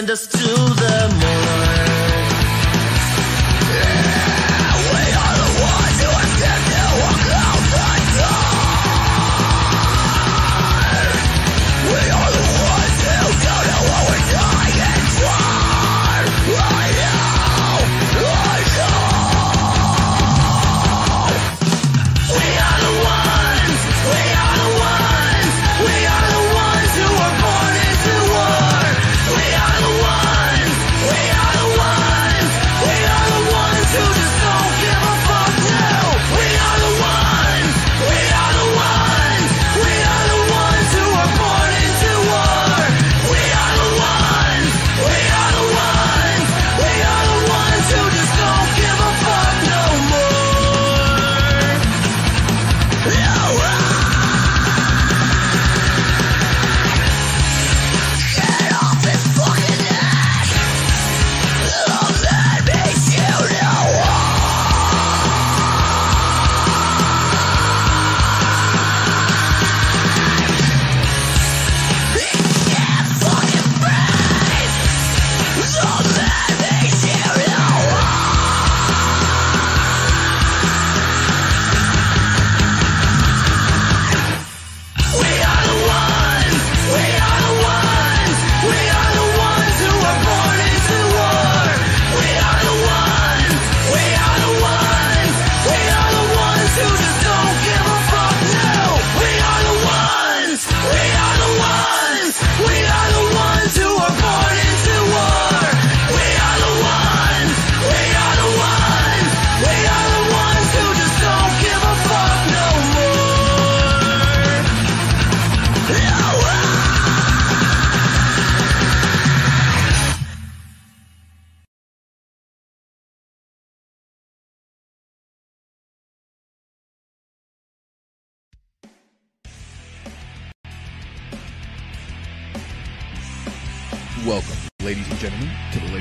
understand us.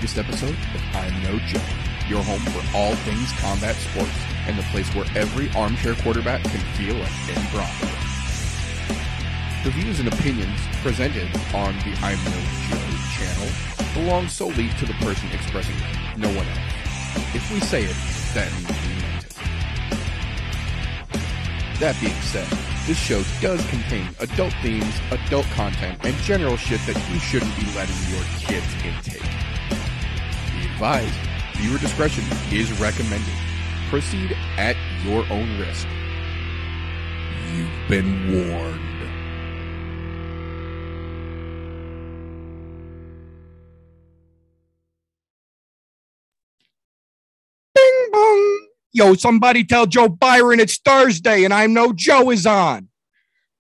latest episode of I'm No Joe, your home for all things combat sports and the place where every armchair quarterback can feel like Ben Bronco. The views and opinions presented on the I'm No Joe channel belong solely to the person expressing them, no one else. If we say it, then we meant it. That being said, this show does contain adult themes, adult content, and general shit that you shouldn't be letting your kids intake advised. Viewer discretion is recommended. Proceed at your own risk. You've been warned. Bing bong. Yo, somebody tell Joe Byron it's Thursday and I know Joe is on.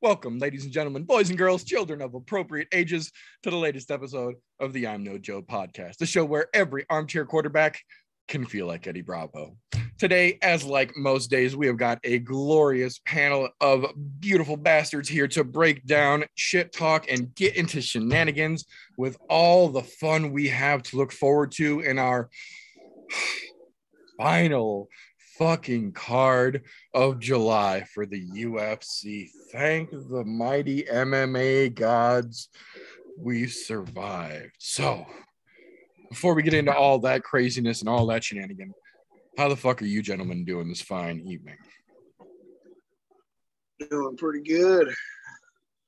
Welcome, ladies and gentlemen, boys and girls, children of appropriate ages, to the latest episode of the I'm No Joe podcast, the show where every armchair quarterback can feel like Eddie Bravo. Today, as like most days, we have got a glorious panel of beautiful bastards here to break down shit talk and get into shenanigans with all the fun we have to look forward to in our final fucking card of July for the UFC. Thank the mighty MMA gods we survived. So, before we get into all that craziness and all that shenanigan, how the fuck are you gentlemen doing this fine evening? Doing pretty good.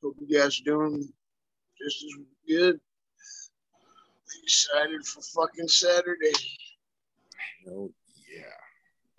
Hope you guys are doing just as good. Excited for fucking Saturday. Hell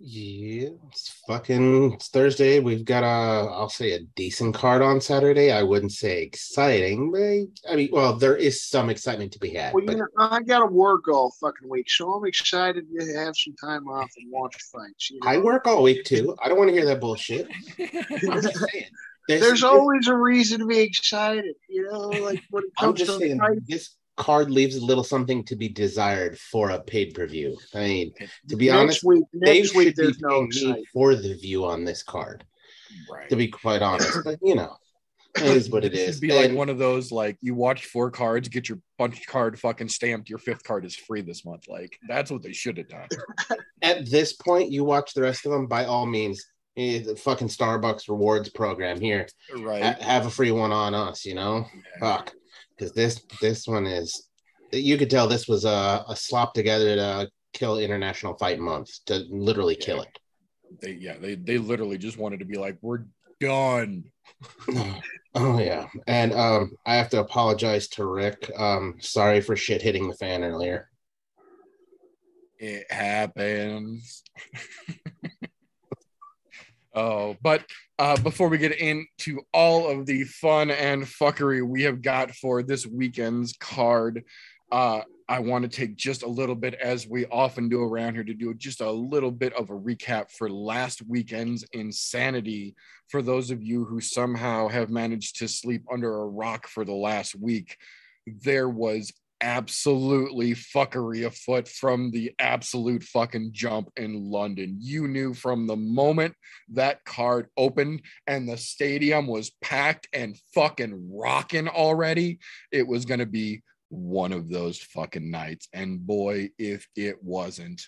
yeah. It's fucking it's Thursday. We've got a, I'll say a decent card on Saturday. I wouldn't say exciting, but I mean, well, there is some excitement to be had. Well, but you know, I got to work all fucking week, so I'm excited to have some time off and watch fights. You know? I work all week too. I don't want to hear that bullshit. I'm just saying. This- There's always a reason to be excited, you know, like when it I'm comes just to saying fight. this card leaves a little something to be desired for a paid per view. I mean, to be next honest, week, they week should be there's no paying me for the view on this card. Right. To be quite honest, but you know, it is what it is. it This is. would be like one of those like you watch four cards, get your punch card fucking stamped. Your fifth card is free this month. Like that's what they should have done. at this point, you watch the rest of them. By all means, eh, the fucking Starbucks rewards program here. Right. Have a free one on us, you know. Fuck, because this this one is. You could tell this was a, a slop together to kill International Fight Month to literally kill it. They yeah, they they literally just wanted to be like, we're done. Oh yeah, and um, I have to apologize to Rick. Um, sorry for shit hitting the fan earlier. It happens. oh, but uh, before we get into all of the fun and fuckery we have got for this weekend's card, uh, I want to take just a little bit, as we often do around here, to do just a little bit of a recap for last weekend's insanity. For those of you who somehow have managed to sleep under a rock for the last week, there was absolutely fuckery afoot from the absolute fucking jump in London. You knew from the moment that card opened and the stadium was packed and fucking rocking already, it was going to be one of those fucking nights. And boy, if it wasn't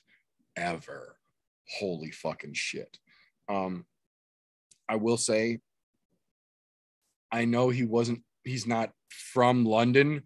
ever, holy fucking shit. Um, I will say, I know he wasn't, he's not from London,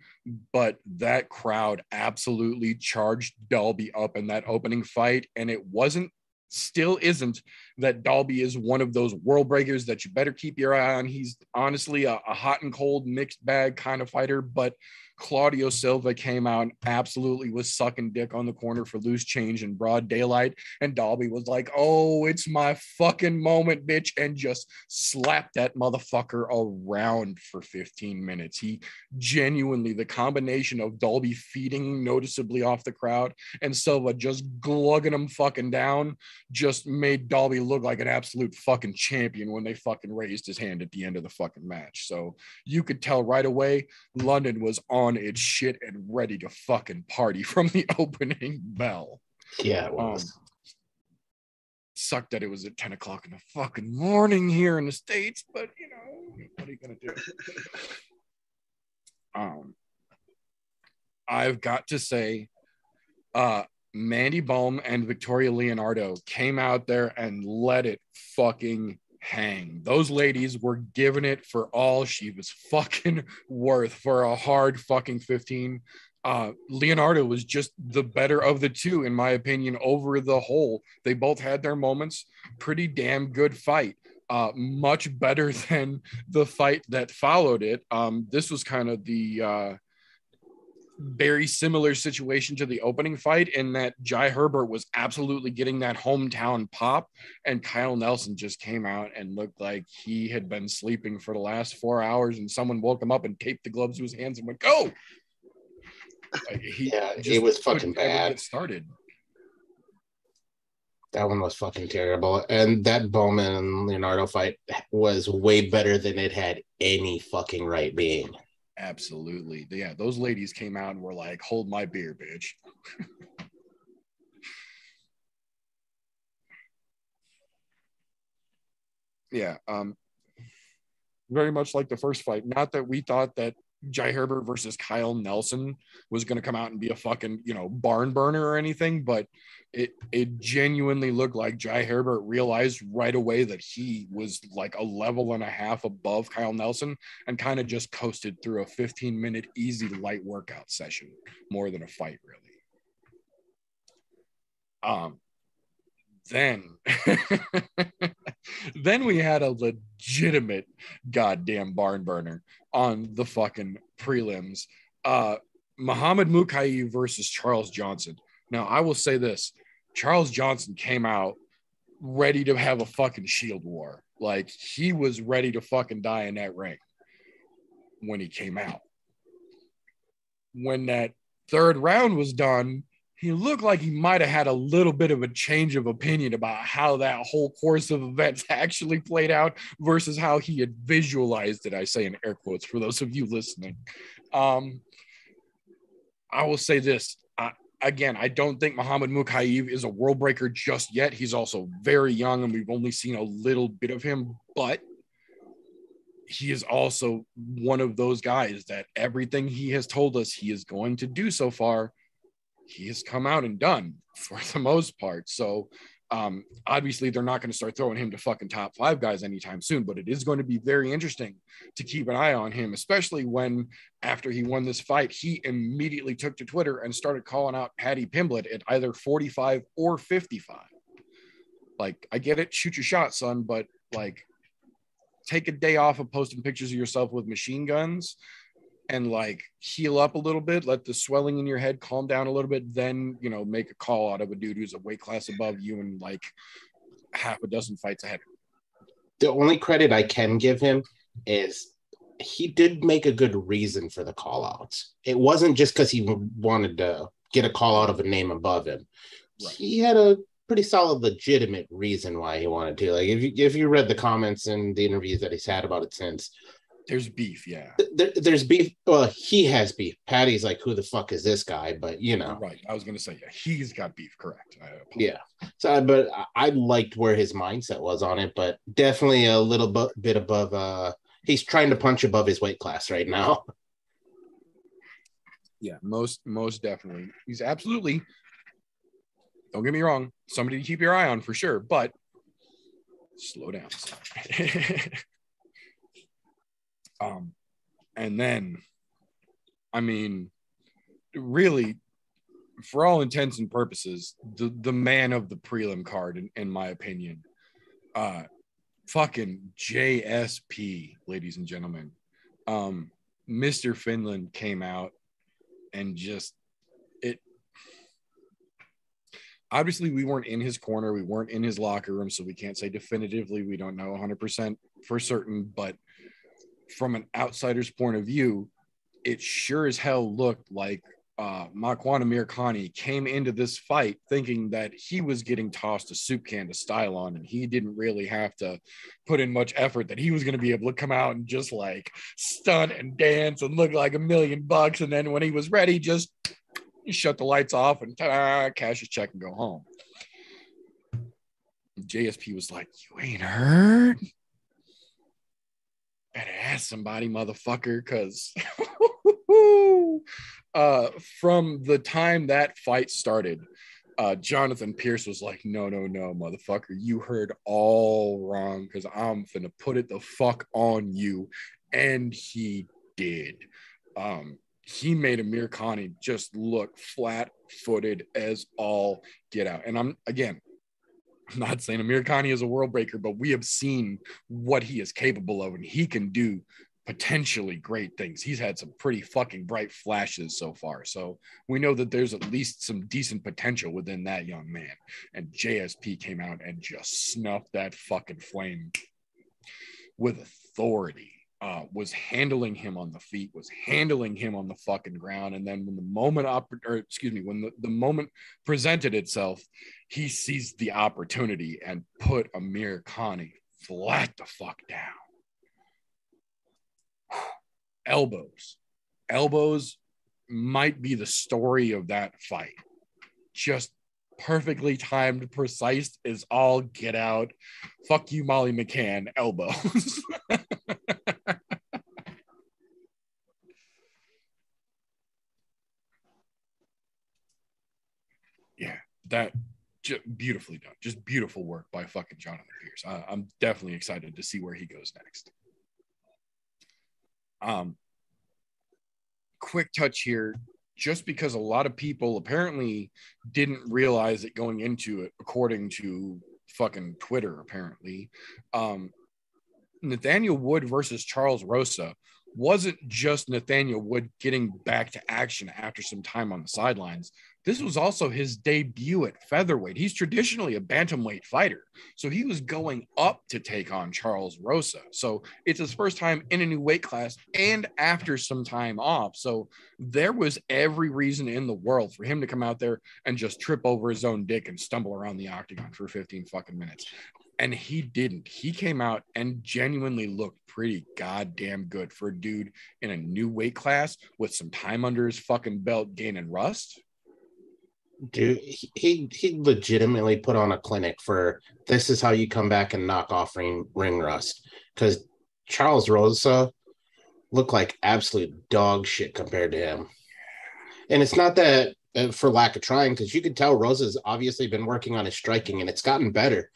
but that crowd absolutely charged Dalby up in that opening fight. And it wasn't, still isn't, that Dalby is one of those world breakers that you better keep your eye on. He's honestly a, a hot and cold mixed bag kind of fighter, but Claudio Silva came out and absolutely was sucking dick on the corner for loose change in broad daylight. And Dalby was like, Oh, it's my fucking moment, bitch. And just slapped that motherfucker around for 15 minutes. He genuinely, the combination of Dalby feeding noticeably off the crowd and Silva just glugging him fucking down just made Dalby look like an absolute fucking champion when they fucking raised his hand at the end of the fucking match. So you could tell right away London was on its shit and ready to fucking party from the opening bell. Yeah, it Um, sucked that it was at 10 o'clock in the fucking morning here in the States, but you know, what are you gonna do? um I've got to say, uh Mandy Böhm and Victoria Leonardo came out there and let it fucking hang. Those ladies were giving it for all she was fucking worth for a hard fucking 15. Uh, Leonardo was just the better of the two, in my opinion, over the whole. They both had their moments. Pretty damn good fight. Uh, much better than the fight that followed it. Um, this was kind of the uh, very similar situation to the opening fight in that Jai Herbert was absolutely getting that hometown pop, and Kyle Nelson just came out and looked like he had been sleeping for the last four hours, and someone woke him up and taped the gloves to his hands and went, "Go!" Like, he Yeah, it was fucking bad. Started. That one was fucking terrible. And that Bowman and Leonardo fight was way better than it had any fucking right being. Absolutely. Yeah, those ladies came out and were like, hold my beer, bitch. yeah. Um very much like the first fight. Not that we thought that Jai Herbert versus Kyle Nelson was going to come out and be a fucking you know barn burner or anything, but it it genuinely looked like Jai Herbert realized right away that he was like a level and a half above Kyle Nelson and kind of just coasted through a 15 minute easy light workout session more than a fight really. Um, then then we had a legitimate goddamn barn burner on the fucking prelims. Uh Muhammad Mukai versus Charles Johnson. Now I will say this. Charles Johnson came out ready to have a fucking shield war. Like he was ready to fucking die in that ring when he came out. When that third round was done, he looked like he might have had a little bit of a change of opinion about how that whole course of events actually played out versus how he had visualized it. I say in air quotes for those of you listening. Um, I will say this I, again. I don't think Muhammad Mokaev is a world breaker just yet. He's also very young, and we've only seen a little bit of him. But he is also one of those guys that everything he has told us he is going to do so far he has come out and done for the most part. So um, obviously they're not going to start throwing him to fucking top five guys anytime soon, but it is going to be very interesting to keep an eye on him, especially when after he won this fight, he immediately took to Twitter and started calling out Paddy Pimblett at either 45 or 55. Like, I get it, shoot your shot, son, but like, take a day off of posting pictures of yourself with machine guns and like heal up a little bit, let the swelling in your head calm down a little bit, then you know make a call out of a dude who's a weight class above you and like half a dozen fights ahead. The only credit I can give him is he did make a good reason for the call outs. It wasn't just because he wanted to get a call out of a name above him. Right. He had a pretty solid, legitimate reason why he wanted to. Like if you if you read the comments and the interviews that he's had about it since, There's beef, yeah. there, there's beef. Well, he has beef. Paddy's like, who the fuck is this guy? But you know, Right. I was gonna say, yeah, he's got beef, correct. I yeah. So, but I, I liked where his mindset was on it, but definitely a little bu- bit above. uh He's trying to punch above his weight class right now. Yeah, most most definitely. He's absolutely don't get me wrong, somebody to keep your eye on for sure, but slow down. um and then I mean really for all intents and purposes, the the man of the prelim card in, in my opinion. Uh fucking JSP, ladies and gentlemen. Um Mr. Finland came out and just it obviously we weren't in his corner we weren't in his locker room so we can't say definitively we don't know 100% for certain but from an outsider's point of view it sure as hell looked like uh Khani came into this fight thinking that he was getting tossed a soup can to style on and he didn't really have to put in much effort that he was going to be able to come out and just like stunt and dance and look like a million bucks. And then when he was ready just shut the lights off and cash his check and go home. JSP was like you ain't heard better ask somebody motherfucker because uh from the time that fight started uh Jonathan Pearce was like no no no motherfucker you heard all wrong because I'm finna put it the fuck on you and he did. Um he made Amirkhani just look flat footed as all get out. And I'm again I'm not saying Amirkhani is a world breaker, but we have seen what he is capable of, and he can do potentially great things. He's had some pretty fucking bright flashes so far. So we know that there's at least some decent potential within that young man. And JSP came out and just snuffed that fucking flame with authority. Uh, was handling him on the feet, was handling him on the fucking ground, and then when the moment op- or excuse me, when the, the moment presented itself, he seized the opportunity and put Amirkhani flat the fuck down. Elbows. Elbows might be the story of that fight. Just perfectly timed, precise is all get out. Fuck you, Molly McCann, elbows. yeah, that beautifully done. Just beautiful work by fucking Jonathan Pearce. I, I'm definitely excited to see where he goes next. Um, quick touch here just because a lot of people apparently didn't realize it going into it, according to fucking Twitter, apparently. Um, Nathaniel Wood versus Charles Rosa wasn't just Nathaniel Wood getting back to action after some time on the sidelines. This was also his debut at featherweight. He's traditionally a bantamweight fighter. So he was going up to take on Charles Rosa. So it's his first time in a new weight class and after some time off. So there was every reason in the world for him to come out there and just trip over his own dick and stumble around the octagon for 15 fucking minutes. And he didn't. He came out and genuinely looked pretty goddamn good for a dude in a new weight class with some time under his fucking belt gaining rust. Dude, he, he legitimately put on a clinic for this is how you come back and knock off ring, ring rust. Because Charles Rosa looked like absolute dog shit compared to him. And it's not that uh, for lack of trying, because you could tell Rosa's obviously been working on his striking and it's gotten better.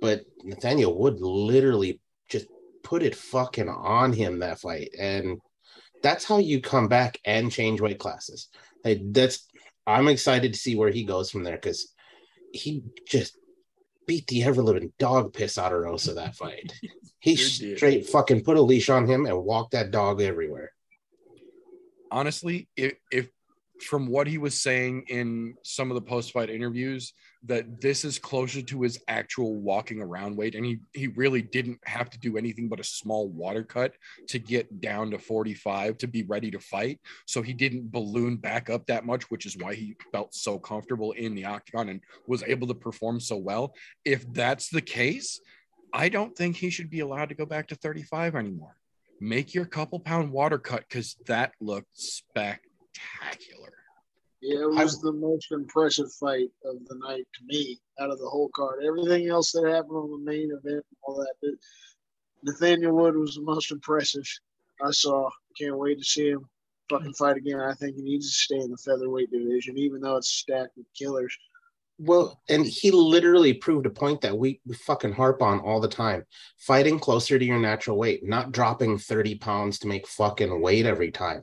But Nathaniel Wood literally just put it fucking on him that fight. And that's how you come back and change weight classes. Like that's I'm excited to see where he goes from there because he just beat the ever living dog piss out of Rosa that fight. He Sure did. straight fucking put a leash on him and walked that dog everywhere. honestly, if, if from what he was saying in some of the post-fight interviews, that this is closer to his actual walking around weight, and he he really didn't have to do anything but a small water cut to get down to 45 to be ready to fight. So he didn't balloon back up that much, which is why he felt so comfortable in the octagon and was able to perform so well. If that's the case, I don't think he should be allowed to go back to 35 anymore make your couple pound water cut because that looked spectacular. Yeah, it was the most impressive fight of the night to me out of the whole card. Everything else that happened on the main event, all that. But Nathaniel Wood was the most impressive I saw. Can't wait to see him fucking fight again. I think he needs to stay in the featherweight division, even though it's stacked with killers. Well, and he literally proved a point that we, we fucking harp on all the time. Fighting closer to your natural weight, not dropping 30 pounds to make fucking weight every time.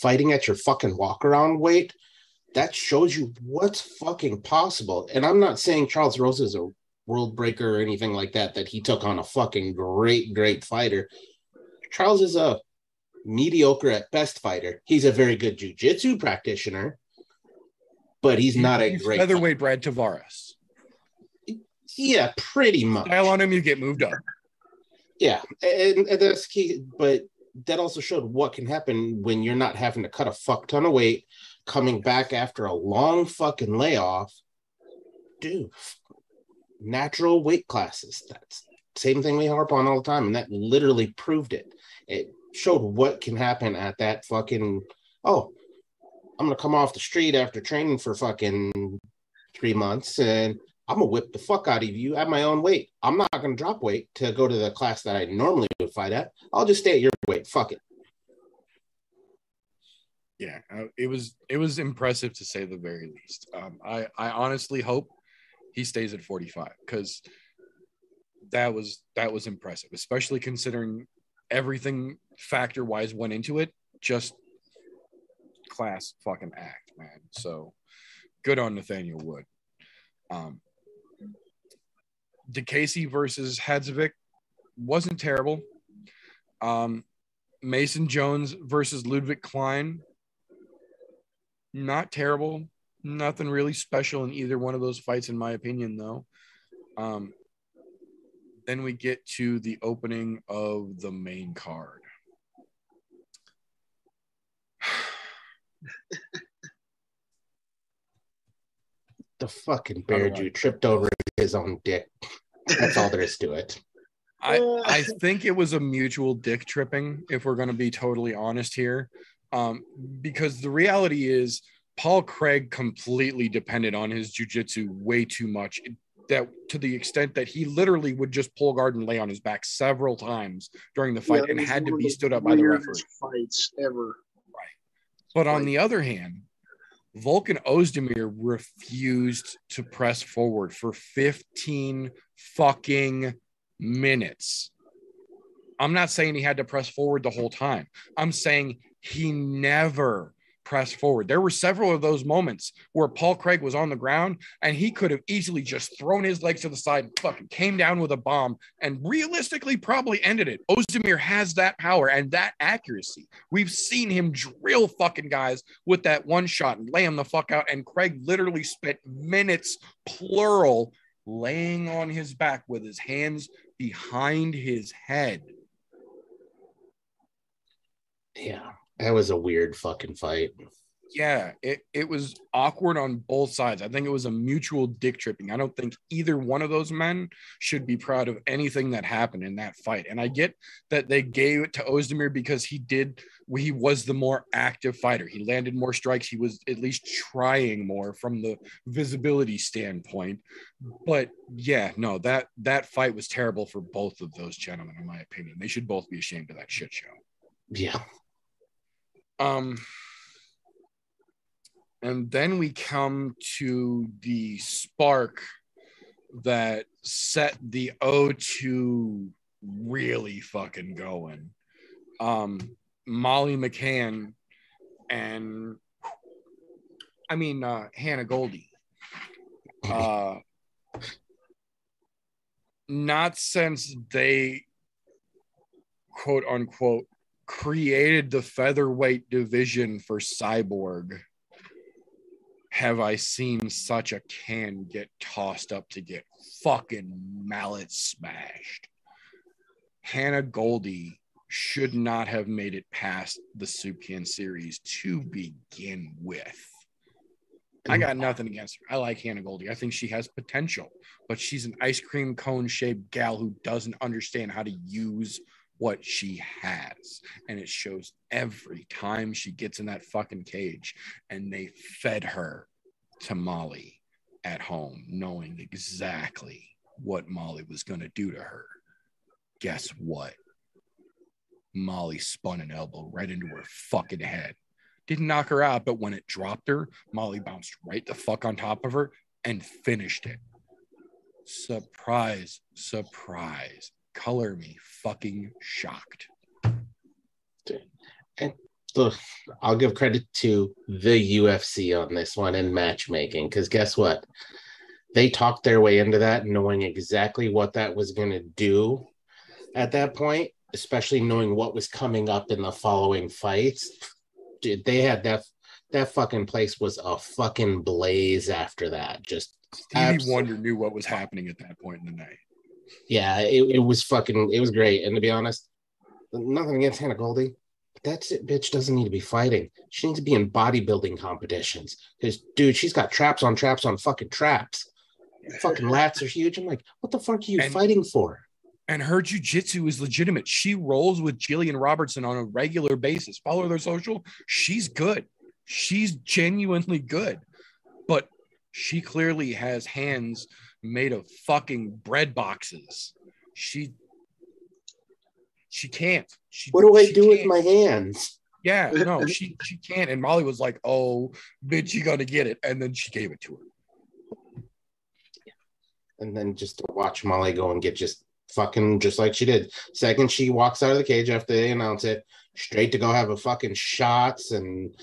Fighting at your fucking walk around weight, that shows you what's fucking possible. And I'm not saying Charles Rose is a world breaker or anything like that, that he took on a fucking great, great fighter. Charles is a mediocre at best fighter. He's a very good jujitsu practitioner, but he's not a He's great featherweight Brad Tavares. Yeah, pretty much. Style on him, you get moved up. Yeah, and, and that's key. But that also showed what can happen when you're not having to cut a fuck ton of weight, coming back after a long fucking layoff. Dude, natural weight classes. That's same thing we harp on all the time, and that literally proved it. It showed what can happen at that fucking. Oh, I'm gonna come off the street after training for fucking three months, and I'm gonna whip the fuck out of you at my own weight. I'm not gonna drop weight to go to the class that I normally would fight at. I'll just stay at your weight. Fuck it. Yeah, it was it was impressive to say the very least. Um, I I honestly hope he stays at 45 because that was that was impressive, especially considering everything factor wise went into it. Just class fucking act, man. So good on Nathaniel Wood. Um, Diakiese versus Hadzovic wasn't terrible. Um, Mason Jones versus Ludwig Klein, not terrible. Nothing really special in either one of those fights, in my opinion, though. Um, then we get to the opening of the main card. The fucking How bear I- Jew tripped over his own dick. That's all there is to it. I, I think it was a mutual dick tripping, if we're going to be totally honest here. Um, because the reality is, Paul Craig completely depended on his jujitsu way too much. That to the extent that he literally would just pull guard and lay on his back several times during the fight Yeah, and had to be stood up by the referee. Fights ever. Right. But on the other hand, Volkan Ozdemir refused to press forward for 15 fucking minutes. I'm not saying he had to press forward the whole time. I'm saying he never pressed forward. There were several of those moments where Paul Craig was on the ground and he could have easily just thrown his legs to the side and fucking came down with a bomb and realistically probably ended it. Ozdemir has that power and that accuracy. We've seen him drill fucking guys with that one shot and lay them the fuck out. And Craig literally spent minutes, plural, laying on his back with his hands behind his head. Yeah, that was a weird fucking fight. Yeah, it, it was awkward on both sides. I think it was a mutual dick tripping. I don't think either one of those men should be proud of anything that happened in that fight. And I get that they gave it to Ozdemir because he did, he was the more active fighter. He landed more strikes. He was at least trying more from the visibility standpoint. But yeah, no, that that fight was terrible for both of those gentlemen, in my opinion. They should both be ashamed of that shit show. Yeah. Um, and then we come to the spark that set the O2 really fucking going. Um, Molly McCann and I mean uh, Hannah Goldy. Uh, not since they quote unquote created the featherweight division for Cyborg have I seen such a can get tossed up to get fucking mallet smashed. Hannah Goldy should not have made it past the Soup Can series to begin with. I got nothing against her. I like Hannah Goldy. I think she has potential, but she's an ice cream cone shaped gal who doesn't understand how to use what she has. And it shows every time she gets in that fucking cage and they fed her to Molly at home, knowing exactly what Molly was going to do to her. Guess what? Molly spun an elbow right into her fucking head. Didn't knock her out, but when it dropped her, Molly bounced right the fuck on top of her and finished it. Surprise, surprise. Color me fucking shocked. And Look, I'll give credit to the UFC on this one and matchmaking because guess what? They talked their way into that, knowing exactly what that was going to do at that point, especially knowing what was coming up in the following fights. Dude, they had that. That fucking place was a fucking blaze after that. Just Stevie Abs- Wonder knew what was happening at that point in the night. Yeah, it, it was fucking, it was great. And to be honest, nothing against Hannah Goldy. but That shit bitch doesn't need to be fighting. She needs to be in bodybuilding competitions. Because, dude, she's got traps on traps on fucking traps. Fucking lats are huge. I'm like, what the fuck are you And- fighting for? And her jujitsu is legitimate. She rolls with Jillian Robertson on a regular basis. Follow their social. She's good. She's genuinely good. But she clearly has hands made of fucking bread boxes. She she can't. She, What do I do with can't. my hands? Yeah, no, she she can't. And Molly was like, "Oh, bitch, you gonna get it," and then she gave it to her. And then just to watch Molly go and get just fucking just like she did. Second, she walks out of the cage after they announce it, straight to go have a fucking shots and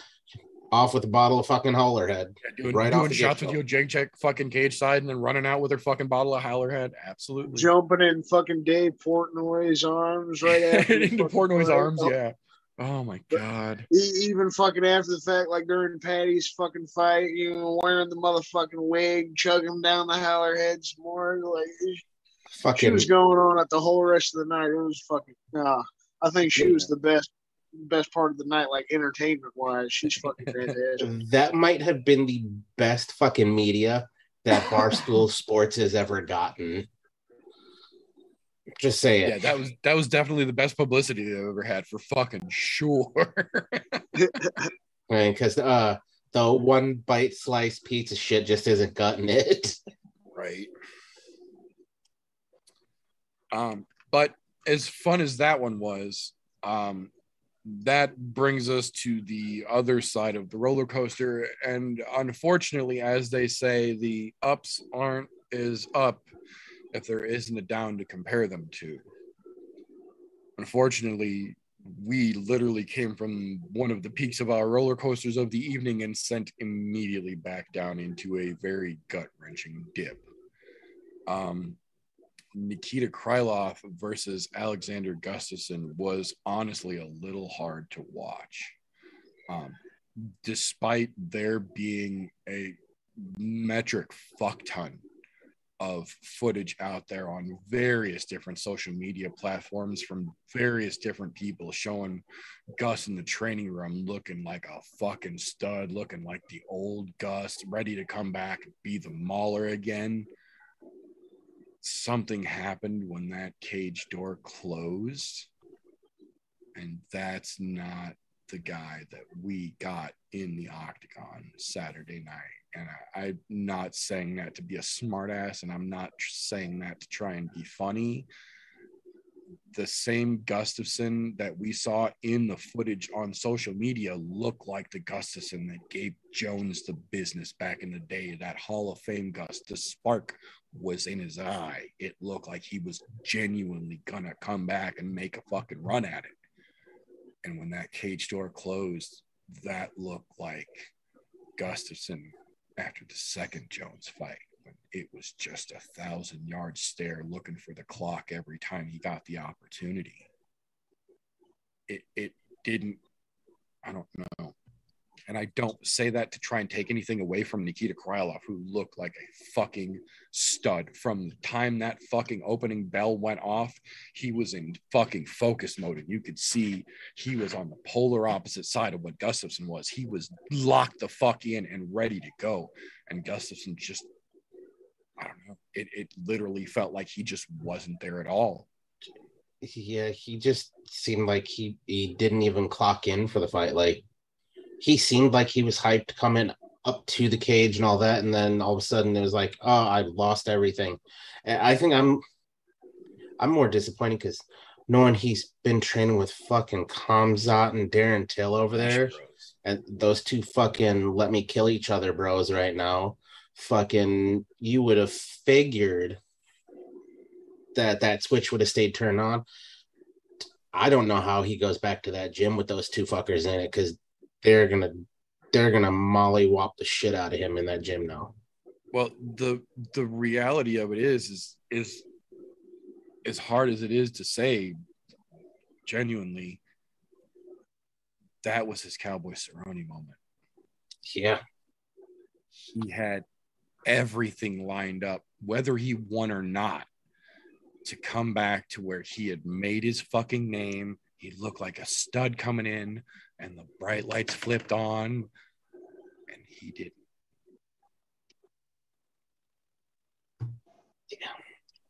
off with a bottle of fucking Howlerhead. Yeah, doing, Right doing off shots with your Jake check fucking cage side and then running out with her fucking bottle of Howlerhead. Absolutely. Jumping in fucking Dave Portnoy's arms right after into Portnoy's fight. arms. Yeah. Oh my god. Even fucking after the fact, like during Paddy's fucking fight, you know, wearing the motherfucking wig, chugging down the howler heads more. Like fucking. she was going on at the whole rest of the night. It was fucking nah. I think she was the best best part of the night, like entertainment wise. She's fucking fantastic. that might have been the best fucking media that Barstool Sports has ever gotten. Just say it. Yeah, that was that was definitely the best publicity they've ever had for fucking sure. because uh the one bite slice piece of shit just isn't cutting it. Right. Um, but as fun as that one was, um, that brings us to the other side of the roller coaster. And unfortunately, as they say, the ups aren't as up if there isn't a down to compare them to. Unfortunately, we literally came from one of the peaks of our roller coasters of the evening and sent immediately back down into a very gut wrenching dip. Um, Nikita Krylov versus Alexander Gustafsson was honestly a little hard to watch. Um, despite there being a metric fuck ton of footage out there on various different social media platforms from various different people showing Gus in the training room looking like a fucking stud, looking like the old Gus, ready to come back and be the mauler again something happened when that cage door closed. And that's not the guy that we got in the octagon Saturday night. And I, am not saying that to be a smartass, and I'm not saying that to try and be funny. The same Gustafsson that we saw in the footage on social media looked like the Gustafsson that gave Jones the business back in the day, that Hall of Fame Gus. The spark was in his eye. It looked like he was genuinely gonna come back and make a fucking run at it. And when that cage door closed, that looked like Gustafsson after the second Jones fight. When it was just a thousand yard stare looking for the clock every time he got the opportunity. It it didn't I don't know. And I don't say that to try and take anything away from Nikita Krylov, who looked like a fucking stud. From the time that fucking opening bell went off, he was in fucking focus mode. And you could see he was on the polar opposite side of what Gustafsson was. He was locked the fuck in and ready to go. And Gustafsson just, I don't know, it, it literally felt like he just wasn't there at all. Yeah, he just seemed like he he didn't even clock in for the fight. Like he seemed like he was hyped coming up to the cage and all that, and then all of a sudden it was like, oh, I lost everything. And I think I'm I'm more disappointed because knowing he's been training with fucking Khamzat and Darren Till over there, and those two fucking let me kill each other bros right now. Fucking, you would have figured that that switch would have stayed turned on. I don't know how he goes back to that gym with those two fuckers in it because they're gonna they're gonna mollywop the shit out of him in that gym now. Well, the the reality of it is is is as hard as it is to say, genuinely, that was his Cowboy Cerrone moment. Yeah. He had everything lined up, whether he won or not, to come back to where he had made his fucking name. He looked like a stud coming in and the bright lights flipped on and he didn't. Yeah.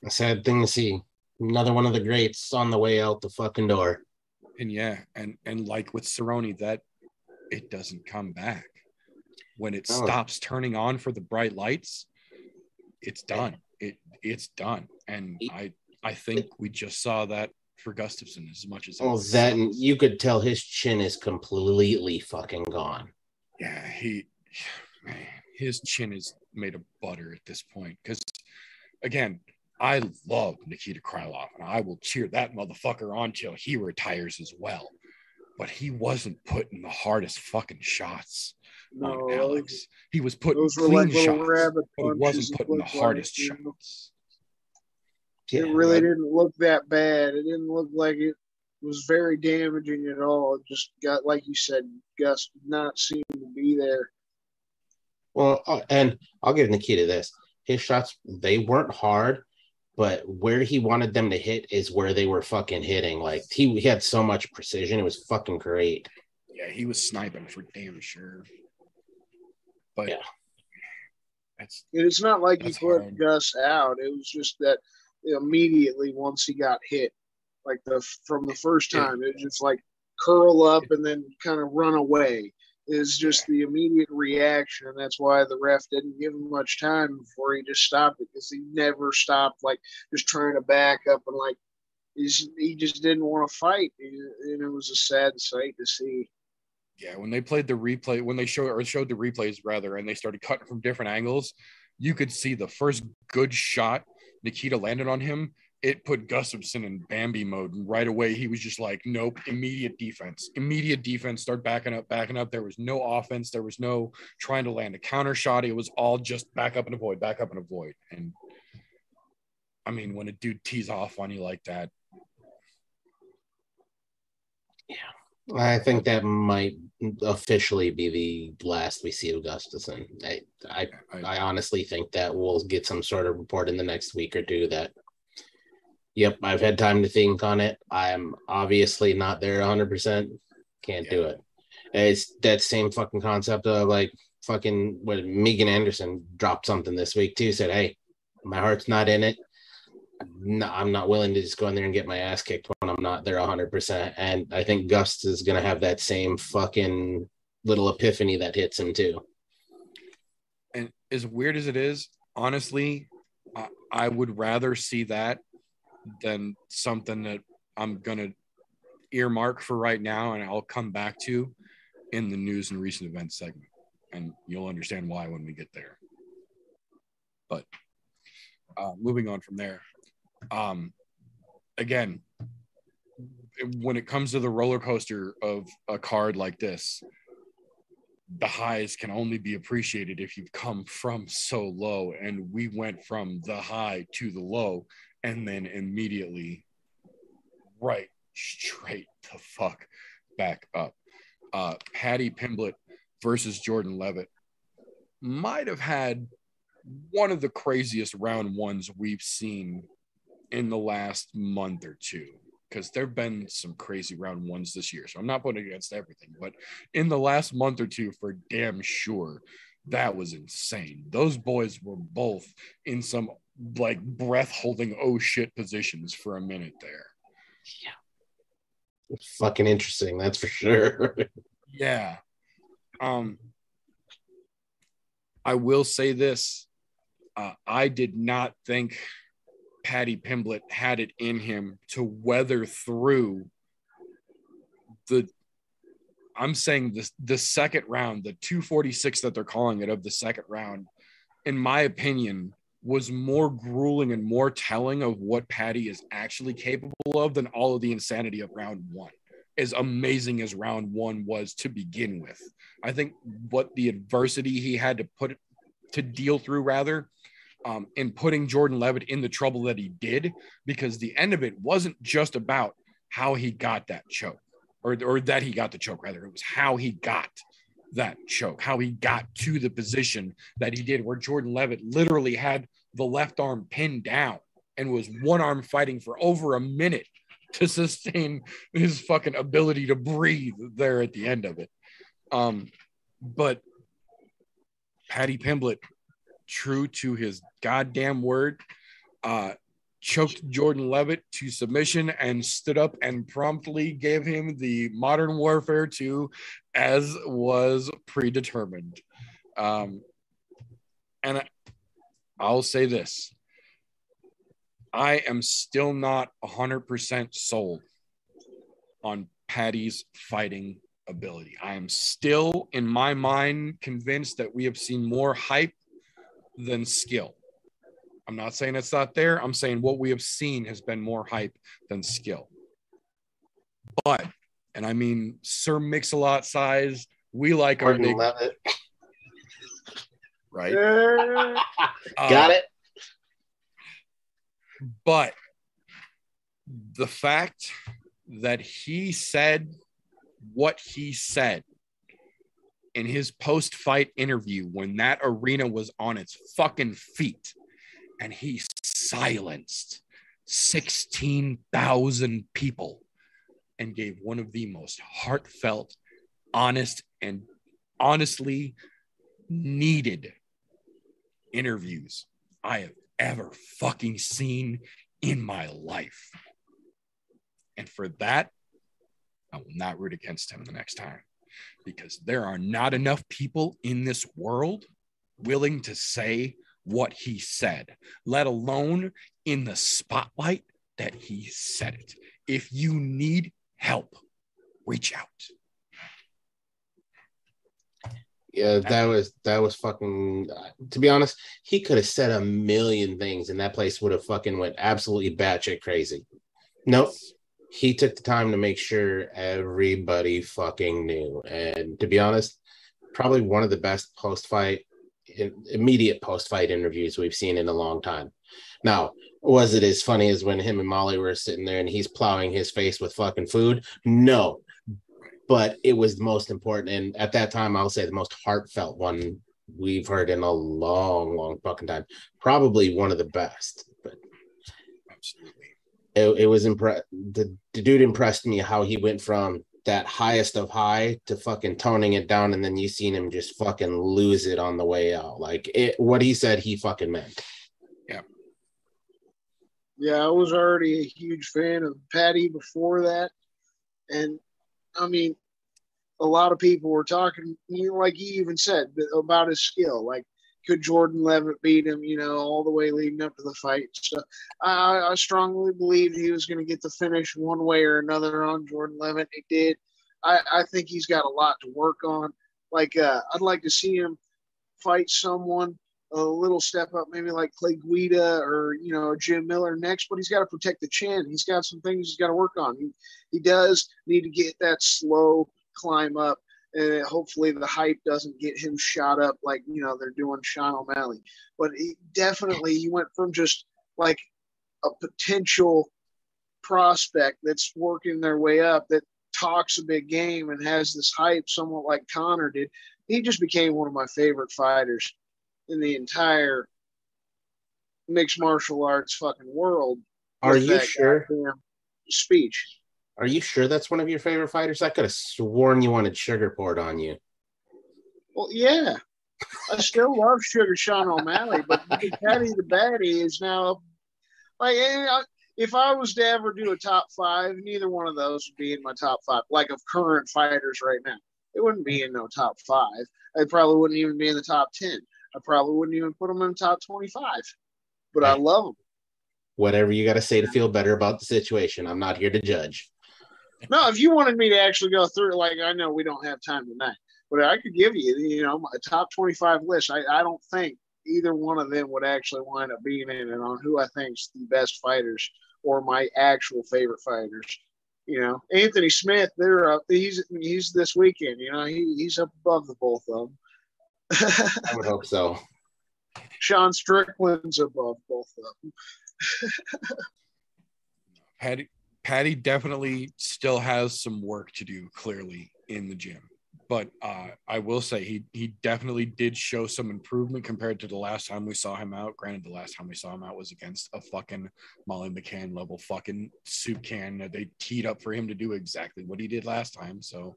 A sad thing to see. Another one of the greats on the way out the fucking door. And yeah, and and like with Cerrone, that it doesn't come back. When it No. stops turning on for the bright lights, it's done. It it's done. And I I think we just saw that for Gustafsson as much as it Oh, that and you could tell his chin is completely fucking gone. yeah, he man, his chin is made of butter at this point. Because again, I love Nikita Krylov, and I will cheer that motherfucker on till he retires as well. But he wasn't putting the hardest fucking shots on No, Alex. He was putting those were clean like shots, rabbit but he wasn't putting the looked like, hardest you know. shots. It Yeah, really that- didn't look that bad. It didn't look like it was very damaging at all. It just got, like you said, Gus did not seem to be there. Well, uh, and I'll give Nikita this. His shots, they weren't hard, but where he wanted them to hit is where they were fucking hitting. Like he, he had so much precision. It was fucking great. Yeah, he was sniping for damn sure. But Yeah. that's it's not like he put hard. Gus out. It was just that immediately once he got hit, like the from the first time, it just like curl up and then kind of run away. is just the immediate reaction. And that's why the ref didn't give him much time before he just stopped it because he never stopped, like just trying to back up and like he's, he just didn't want to fight. And it was a sad sight to see. Yeah, when they played the replay, when they showed or showed the replays rather, and they started cutting from different angles, you could see the first good shot Nikita landed on him. It put Gustafsson in Bambi mode, and right away he was just like, "Nope, immediate defense, immediate defense, start backing up, backing up." There was no offense, there was no trying to land a counter shot. It was all just back up and avoid, back up and avoid. And I mean, when a dude tees off on you like that, I think that might officially be the last we see of Gustafsson. I, I, I honestly think that we'll get some sort of report in the next week or two that, yep, I've had time to think on it. I'm obviously not there 100%. Can't do it. It's that same fucking concept of like fucking what Megan Anderson dropped something this week too. Said, hey, my heart's not in it no, I'm not willing to just go in there and get my ass kicked when I'm not there 100%. And I think Gus is going to have that same fucking little epiphany that hits him too. and as weird as it is, honestly, I, I would rather see that than something that I'm gonna earmark for right now, and I'll come back to in the news and recent events segment, and you'll understand why when we get there. But uh, moving on from there, um, again, when it comes to the roller coaster of a card like this, the highs can only be appreciated if you've come from so low. And we went from the high to the low and then immediately right straight the fuck back up. Uh, Paddy Pimblett versus Jordan Leavitt might have had one of the craziest round ones we've seen in the last month or two because there have been some crazy round ones this year. So I'm not putting against everything, but in the last month or two, for damn sure, that was insane. Those boys were both in some like breath holding oh shit positions for a minute there. Yeah. It's fucking interesting, that's for sure. Yeah. Um I will say this. Uh, I did not think Paddy Pimblett had it in him to weather through the I'm saying this the second round, the 246 that they're calling it of the second round, in my opinion, was more grueling and more telling of what Paddy is actually capable of than all of the insanity of round one. As amazing as round one was to begin with. I think what the adversity he had to put to deal through rather um, in putting Jordan Leavitt in the trouble that he did, because the end of it wasn't just about how he got that choke or, or that he got the choke, rather. It was how he got that choke, how he got to the position that he did, where Jordan Leavitt literally had the left arm pinned down and was one arm fighting for over a minute to sustain his fucking ability to breathe there at the end of it. Um, but Paddy Pimblett true to his goddamn word, uh, choked Jordan Leavitt to submission and stood up and promptly gave him the Modern Warfare 2 as was predetermined. Um, and I, I'll say this I am still not 100% sold on Paddy's fighting ability. I am still, in my mind, convinced that we have seen more hype than skill. I'm not saying it's not there. I'm saying what we have seen has been more hype than skill. But, and I mean, Sir Mix-a-Lot size, we like our big, Leavitt. right? Uh, Got it? But the fact that he said what he said in his post fight interview when that arena was on its fucking feet and he silenced 16,000 people and gave one of the most heartfelt, honest, and honestly needed interviews I have ever fucking seen in my life. And for that, I will not root against him the next time. Because there are not enough people in this world willing to say what he said, let alone in the spotlight that he said it. If you need help, reach out. Yeah, that was that was fucking. Uh, to be honest, he could have said a million things, and that place would have fucking went absolutely batshit crazy. Nope, he took the time to make sure everybody fucking knew. And to be honest, probably one of the best post fight, immediate post fight interviews we've seen in a long time. Now, was it as funny as when him and Molly were sitting there and he's plowing his face with fucking food? No, but it was the most important. And at that time, I'll say the most heartfelt one we've heard in a long, long fucking time. Probably one of the best. But Absolutely. It, it was impressed. The, the dude impressed me how he went from that highest of high to fucking toning it down, and then you seen him just fucking lose it on the way out. Like it, what he said, he fucking meant. Yeah, Yeah, I was already a huge fan of Paddy before that. And I mean, a lot of people were talking, you know, like he even said about his skill. Like, could Jordan Leavitt beat him, you know, all the way leading up to the fight? So I, I strongly believed he was going to get the finish one way or another on Jordan Leavitt. He did. I, I think he's got a lot to work on. Like, uh, I'd like to see him fight someone a little step up, maybe like Clay Guida or you know Jim Miller next, but he's got to protect the chin. He's got some things he's got to work on. He he does need to get that slow climb up, and hopefully the hype doesn't get him shot up like you know they're doing Sean O'Malley. But he definitely he went from just like a potential prospect that's working their way up that talks a big game and has this hype somewhat like Conor did. He just became one of my favorite fighters in the entire mixed martial arts fucking world. Are you sure? Speech. Are you sure that's one of your favorite fighters? I could have sworn you wanted sugar poured on you. Well, yeah. I still love Sugar Sean O'Malley, but Paddy the Baddy is now like eh, if I was to ever do a top five, neither one of those would be in my top five, like of current fighters right now. It wouldn't be in no top five. I probably wouldn't even be in the top ten. I probably wouldn't even put them in the top twenty-five. But I love them. Whatever you got to say to feel better about the situation. I'm not here to judge. No, if you wanted me to actually go through, like I know we don't have time tonight, but I could give you, you know, my top 25 list. I, I don't think either one of them would actually wind up being in it on who I think's the best fighters or my actual favorite fighters. You know, Anthony Smith, they're up. He's he's this weekend. You know, he, he's up above the both of them. I would hope so. Sean Strickland's above both of them. Paddy Paddy definitely still has some work to do clearly in the gym. But uh, I will say he he definitely did show some improvement compared to the last time we saw him out. Granted, the last time we saw him out was against a fucking Molly McCann level fucking soup can that they teed up for him to do exactly what he did last time. So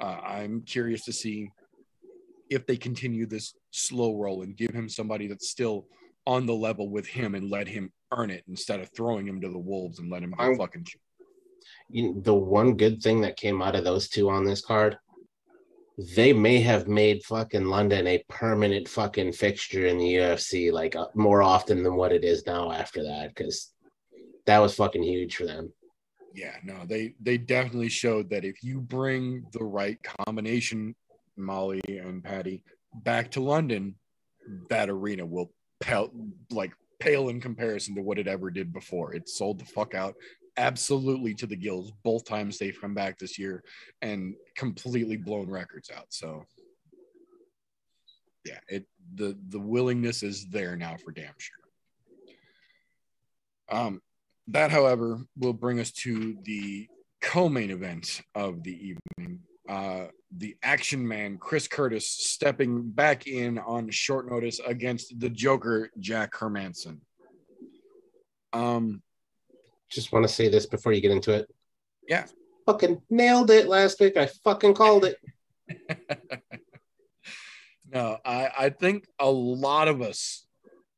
uh, I'm curious to see if they continue this slow roll and give him somebody that's still on the level with him and let him earn it instead of throwing him to the wolves and let him go I'm- fucking You, the one good thing that came out of those two on this card, they may have made fucking London a permanent fucking fixture in the UFC, like uh, more often than what it is now after that, because that was fucking huge for them. yeah no they they definitely showed that if you bring the right combination molly and paddy back to london that arena will pale like pale in comparison to what it ever did before it sold the fuck out absolutely to the gills both times they've come back this year and completely blown records out so yeah it the the willingness is there now for damn sure um that, however, will bring us to the co-main event of the evening. Uh, the action man Chris Curtis stepping back in on short notice against the Joker Jack Hermansson. Um, Just want to say this before you get into it. Yeah. Fucking nailed it last week. I fucking called it. no, I, I think a lot of us,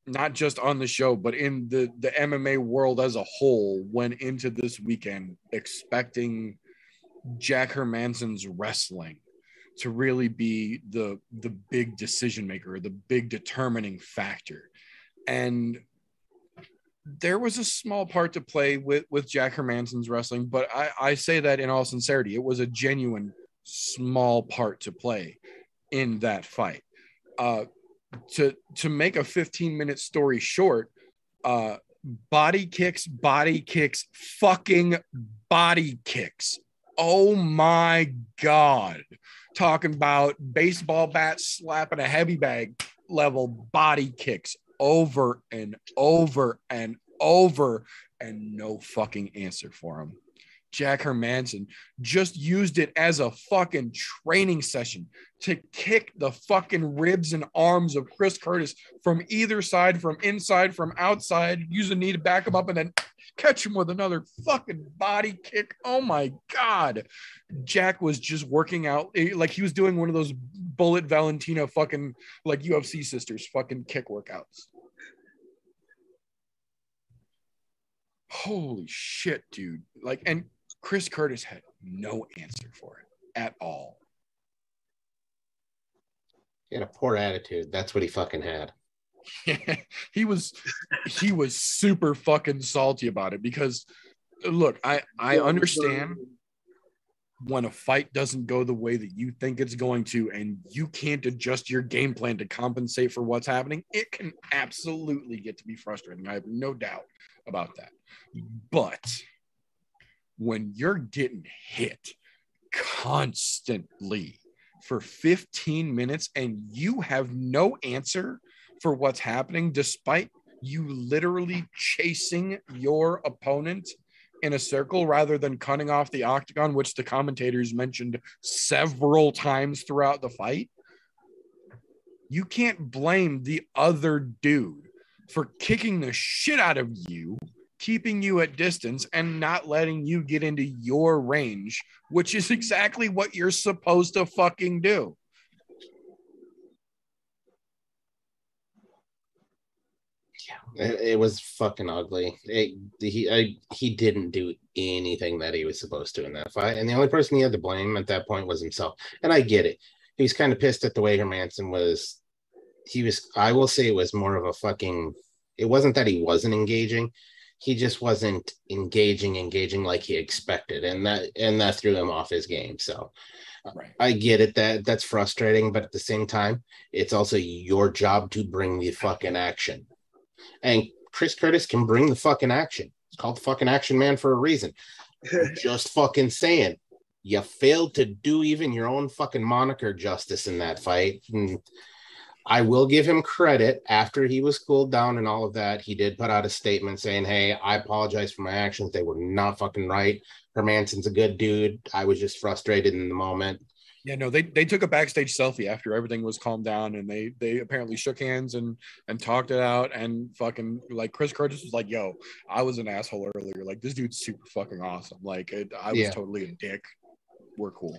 not just on the show, but in the, the MMA world as a whole, went into this weekend expecting Jack Hermansson's wrestling to really be the the big decision maker, the big determining factor. And there was a small part to play with with Jack Hermansson's wrestling, but I, I say that in all sincerity, it was a genuine small part to play in that fight. Uh, to to make a 15 minute story short, uh, body kicks, body kicks, fucking body kicks. Oh my god! Talking about baseball bats slapping a heavy bag level body kicks over and over and over and no fucking answer for him. Jack Hermansson just used it as a fucking training session to kick the fucking ribs and arms of Chris Curtis from either side, from inside, from outside, use a knee to back him up and then catch him with another fucking body kick. Oh my God. Jack was just working out eh, like he was doing one of those bullet Valentina fucking like UFC sisters fucking kick workouts. Holy shit, dude. Like, and Chris Curtis had no answer for it at all. He had a poor attitude. That's what he fucking had. he was he was super fucking salty about it because look, I I understand when a fight doesn't go the way that you think it's going to and you can't adjust your game plan to compensate for what's happening, it can absolutely get to be frustrating. I have no doubt about that. Mm-hmm. But when you're getting hit constantly for 15 minutes and you have no answer for what's happening, despite you literally chasing your opponent in a circle rather than cutting off the octagon, which the commentators mentioned several times throughout the fight, you can't blame the other dude for kicking the shit out of you keeping you at distance and not letting you get into your range, which is exactly what you're supposed to fucking do. It, it was fucking ugly. It, he I, he didn't do anything that he was supposed to in that fight, and the only person he had to blame at that point was himself. And I get it. He was kind of pissed at the way Hermansson was. He was. I will say it was more of a fucking. It wasn't that he wasn't engaging. He just wasn't engaging, engaging like he expected, and that and that threw him off his game. So Right. I get it that that's frustrating, but at the same time, it's also your job to bring the fucking action. And Chris Curtis can bring the fucking action. It's called the fucking action man for a reason. Just fucking saying. You failed to do even your own fucking moniker justice in that fight. And I will give him credit after he was cooled down and all of that. He did put out a statement saying, Hey, I apologize for my actions. They were not fucking right. Hermansson's a good dude. I was just frustrated in the moment. Yeah, no, they, they took a backstage selfie after everything was calmed down and they they apparently shook hands and and talked it out and fucking like Chris Curtis was like, yo, I was an asshole earlier. Like this dude's super fucking awesome. Like it, I was Yeah. totally a dick. We're cool.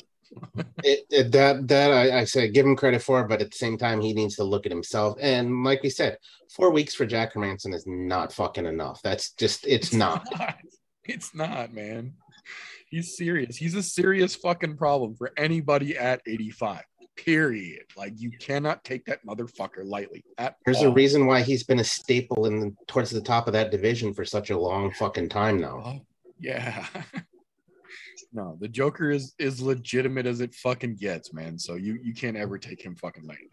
It, it- that that I, I said give him credit for, but at the same time, he needs to look at himself. And like we said, four weeks for Jack Hermansson is not fucking enough. That's just it's not. It's not, man. He's serious. He's a serious fucking problem for anybody at 85. Period. Like you cannot take that motherfucker lightly. At There's all. a reason why he's been a staple in the, towards the top of that division for such a long fucking time now. Oh, yeah. no, the Joker is is legitimate as it fucking gets, man. So you you can't ever take him fucking lightly.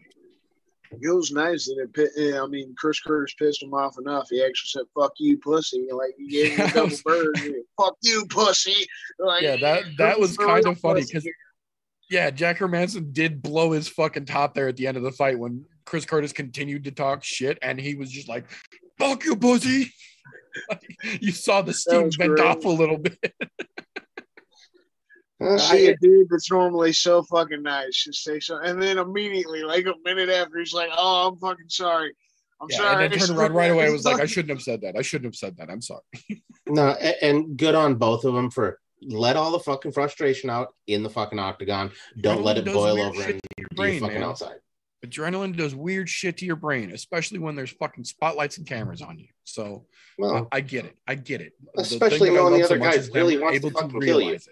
It was nice that it. yeah, I mean, Chris Curtis pissed him off enough. He actually said, "Fuck you, pussy!" Like he gave him a double bird. Fuck you, pussy! Like, Yeah, that that was kind of funny because yeah, Jack Hermansson did blow his fucking top there at the end of the fight when Chris Curtis continued to talk shit and he was just like, "Fuck you, pussy." you saw the steam vent off a little bit. Uh, see I- a dude that's normally so fucking nice just say so, and then immediately, like a minute after, he's like, "Oh, I'm fucking sorry. I'm Yeah, sorry." and then turned around right away. It was like, I shouldn't have said that. I shouldn't have said that. I'm sorry. no, a- and good on both of them for let all the fucking frustration out in the fucking octagon. Don't let it boil over shit and your brain, fucking man. outside. Adrenaline does weird shit to your brain, especially when there's fucking spotlights and cameras on you. So Well, I, I get it. I get it. Especially that I knowing the love so other much guy is them really wants to able fucking kill you. it.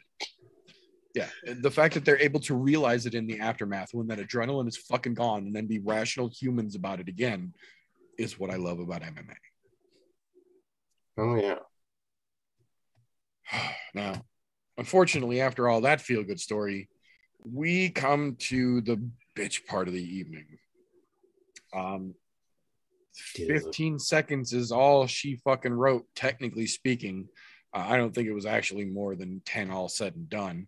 Yeah, the fact that they're able to realize it in the aftermath when that adrenaline is fucking gone and then be rational humans about it again is what I love about MMA. Oh yeah. Now, unfortunately, after all that feel good story, we come to the bitch part of the evening. Um, Dude. 15 seconds is all she fucking wrote, technically speaking. Uh, I don't think it was actually more than 10 all said and done.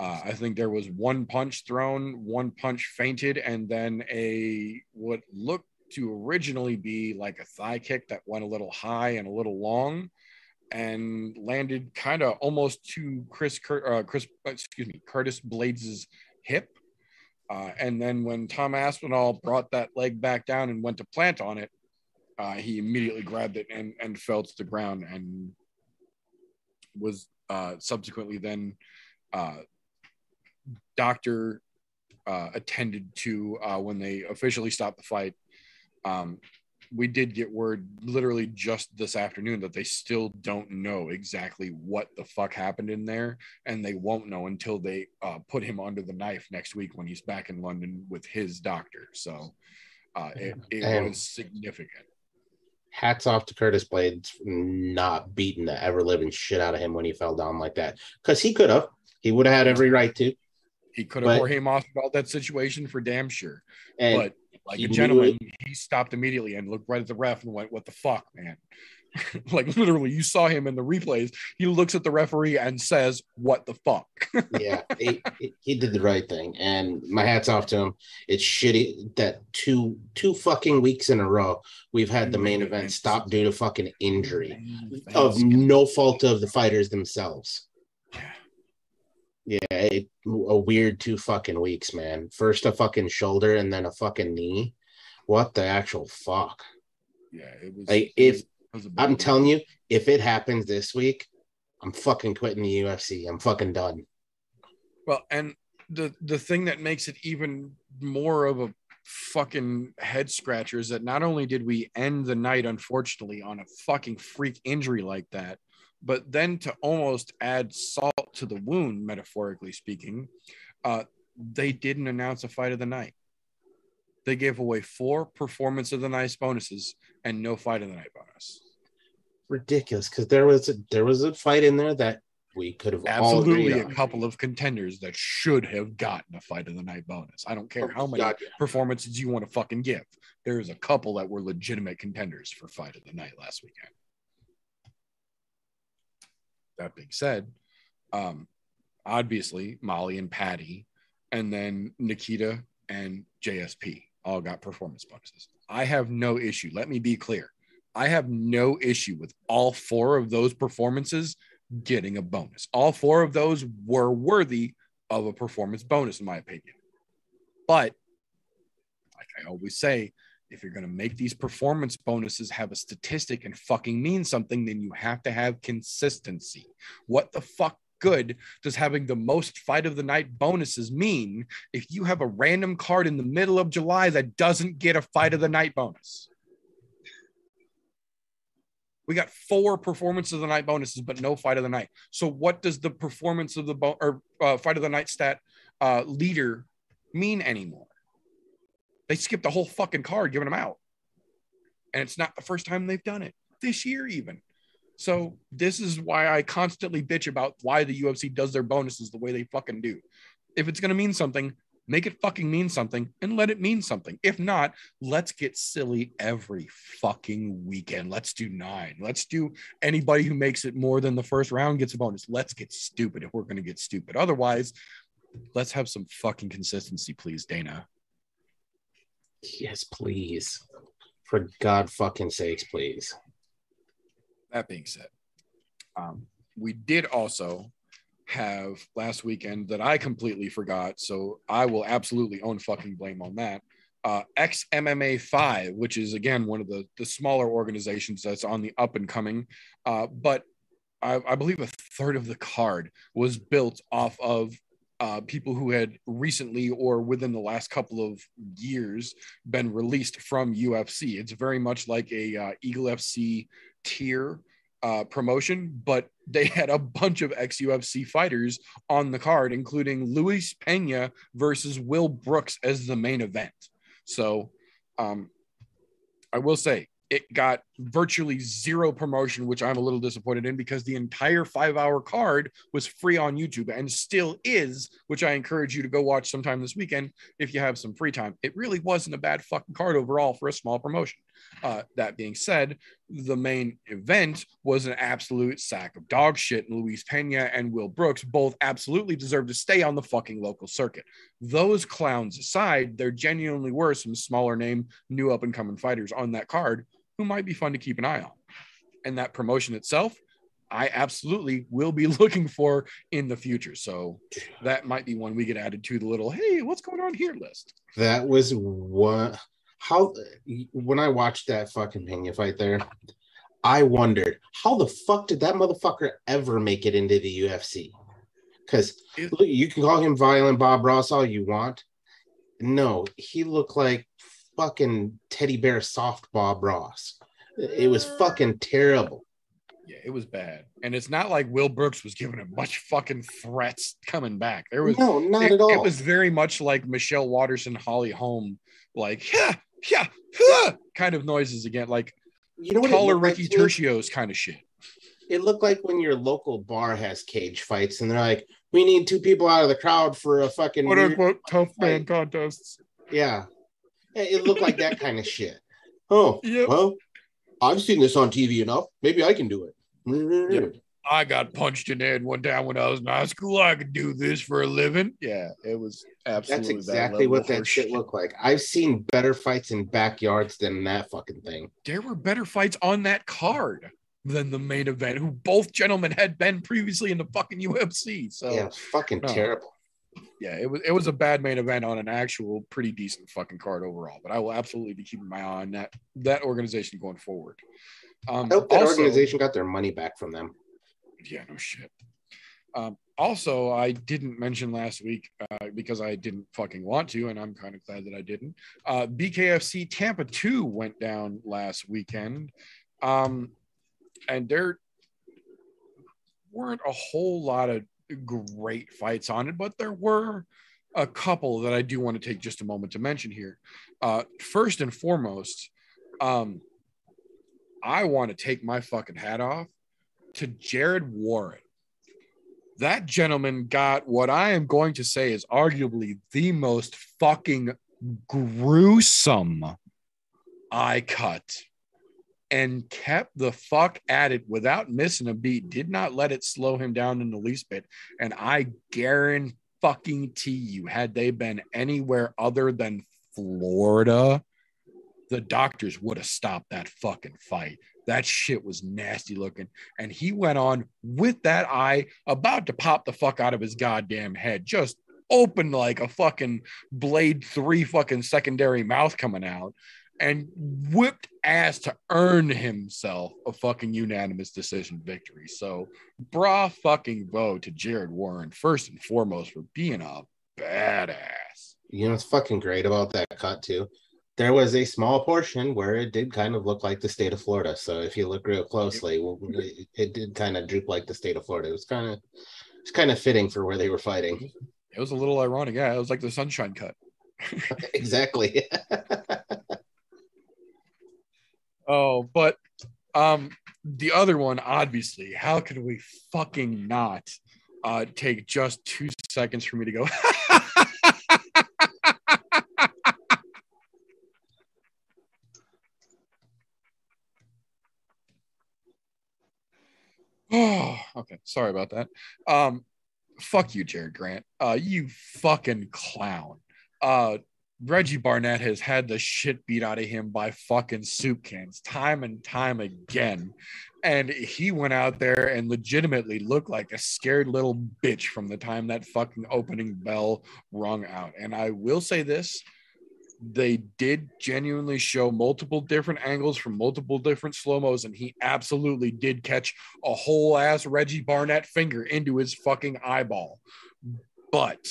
Uh, I think there was one punch thrown, one punch fainted, and then a what looked to originally be like a thigh kick that went a little high and a little long and landed kind of almost to Chris, Cur- uh, Chris, excuse me, Curtis Blaydes' hip. Uh, and then when Tom Aspinall brought that leg back down and went to plant on it, uh, he immediately grabbed it and, and fell to the ground and was uh, subsequently then uh, doctor uh, attended to uh, when they officially stopped the fight. Um, we did get word literally just this afternoon that they still don't know exactly what the fuck happened in there, and they won't know until they uh, put him under the knife next week when he's back in London with his doctor. So uh, it, it And- was significant. Hats off to Curtis Blaydes not beating the ever living shit out of him when he fell down like that. Because he could have. He would have had every right to. He could have But- Jorge about that situation for damn sure. And but like a gentleman, he stopped immediately and looked right at the ref and went, "What the fuck, man?" like literally, you saw him in the replays. He looks at the referee and says, "What the fuck?" yeah, he, he- he did the right thing, and my hats off to him. It's shitty that two two fucking weeks in a row we've had the mm-hmm. main event stop due to fucking injury of no fault of the fighters themselves. Yeah, it, a weird two fucking weeks, man. First a fucking shoulder and then a fucking knee. What the actual fuck? yeah, it was. Like, if- was- I'm telling you, if it happens this week, I'm fucking quitting the UFC. I'm fucking done. Well, and the the thing that makes it even more of a fucking head scratcher is that not only did we end the night unfortunately on a fucking freak injury like that, but then to almost add salt to the wound, metaphorically speaking, uh, they didn't announce a fight of the night. They gave away four performance of the night bonuses and no fight of the night bonus. Ridiculous, because there was a, there was a fight in there that we could have Absolutely, a on. couple of contenders that should have gotten a fight of the night bonus. I don't care how many performances you want to fucking give. There's a couple that were legitimate contenders for fight of the night last weekend. That being said, um, obviously Molly and Paddy, and then Nikita and JSP all got performance bonuses. I have no issue. Let me be clear. I have no issue with all four of those performances getting a bonus. All four of those were worthy of a performance bonus, in my opinion. But like I always say, if you're going to make these performance bonuses have a statistic and fucking mean something, then you have to have consistency. What the fuck good does having the most fight of the night bonuses mean if you have a random card in the middle of July that doesn't get a fight of the night bonus? We got four performance of the night bonuses, but no fight of the night. So, what does the performance of the bo- or uh, fight of the night stat uh, leader mean anymore? They skipped the whole fucking card giving them out. And it's not the first time they've done it this year, even. So, this is why I constantly bitch about why the UFC does their bonuses the way they fucking do. If it's going to mean something, make it fucking mean something and let it mean something. If not, let's get silly every fucking weekend. Let's do nine. Let's do anybody who makes it more than the first round gets a bonus. Let's get stupid if we're going to get stupid. Otherwise, let's have some fucking consistency, please, Dana. Yes, please. For God fucking sakes, please. That being said, um, we did also have last weekend that I completely forgot. So I will absolutely own fucking blame on that. Uh, XMMA 5, which is again one of the, the smaller organizations that's on the up and coming. Uh, but I, I believe a third of the card was built off of uh, people who had recently or within the last couple of years been released from UFC. It's very much like a uh, Eagle FC tier uh, promotion, but they had a bunch of ex UFC fighters on the card, including Luis Pena versus Will Brooks as the main event. So, um, I will say it got virtually zero promotion, which I'm a little disappointed in because the entire five hour card was free on YouTube and still is, which I encourage you to go watch sometime this weekend if you have some free time. It really wasn't a bad fucking card overall for a small promotion. Uh, that being said, the main event was an absolute sack of dog shit. And Luis Pena and Will Brooks both absolutely deserve to stay on the fucking local circuit. Those clowns aside, there genuinely were some smaller name, new up and coming fighters on that card who might be fun to keep an eye on. And that promotion itself, I absolutely will be looking for in the future. So that might be one we get added to the little, hey, what's going on here list. That was what how when I watched that fucking Pena fight there, I wondered how the fuck did that motherfucker ever make it into the UFC? Because you can call him violent Bob Ross all you want. No, he looked like fucking teddy bear soft Bob Ross. It was fucking terrible. Yeah, it was bad. And it's not like Will Brooks was giving him much fucking threats coming back. There was no, not it, at all. it was very much like Michelle Waterson, Holly Holm, like yeah, yeah, huh, kind of noises again, like you know what it taller looked like Ricky to? Tertios kind of shit. it looked like when your local bar has cage fights and they're like, we need two people out of the crowd for a fucking Quote weird- unquote tough man fight." contests. Yeah. It it looked like that kind of shit. Oh, Yep. well, I've seen this on TV enough. Maybe I can do it. Yep. I got punched in the head one time when I was in high school. I could do this for a living. Yeah, it was absolutely That's that exactly level what that horse shit looked like. I've seen better fights in backyards than that fucking thing. There were better fights on that card than the main event, who both gentlemen had been previously in the fucking UFC. So yeah, it's fucking no. terrible. Yeah, it was it was a bad main event on an actual pretty decent fucking card overall. But I will absolutely be keeping my eye on that that organization going forward. Um, I hope that also- organization got their money back from them. yeah, no shit. Um, also, I didn't mention last week uh, because I didn't fucking want to, and I'm kind of glad that I didn't. Uh, BKFC Tampa 2 went down last weekend. Um, and there weren't a whole lot of great fights on it, but there were a couple that I do want to take just a moment to mention here. Uh, first and foremost, um, I want to take my fucking hat off to Jared Warren. That gentleman got what I am going to say is arguably the most fucking gruesome eye cut and kept the fuck at it without missing a beat. Did not let it slow him down in the least bit. And I guarantee fucking you, had they been anywhere other than Florida, the doctors would have stopped that fucking fight. That shit was nasty looking. And he went on with that eye about to pop the fuck out of his goddamn head, just open like a fucking blade three fucking secondary mouth coming out and whipped ass to earn himself a fucking unanimous decision victory. So, bra fucking bow to Jared Warren, first and foremost, for being a badass. You know it's fucking great about that cut too? There was a small portion where it did kind of look like the state of Florida. So if you look real closely, it did kind of droop like the state of Florida. It was kind of it's kind of fitting for where they were fighting. It was a little ironic. Yeah, it was like the sunshine cut. exactly. Oh, but um the other one, obviously, how could we fucking not uh take just two seconds for me to go? oh, okay. Sorry about that. Um, fuck you, Jared Grant. Uh, you fucking clown. Uh, Reggie Barnett has had the shit beat out of him by fucking soup cans time and time again. And he went out there and legitimately looked like a scared little bitch from the time that fucking opening bell rung out. And I will say this they did genuinely show multiple different angles from multiple different slow mos, and he absolutely did catch a whole ass Reggie Barnett finger into his fucking eyeball. But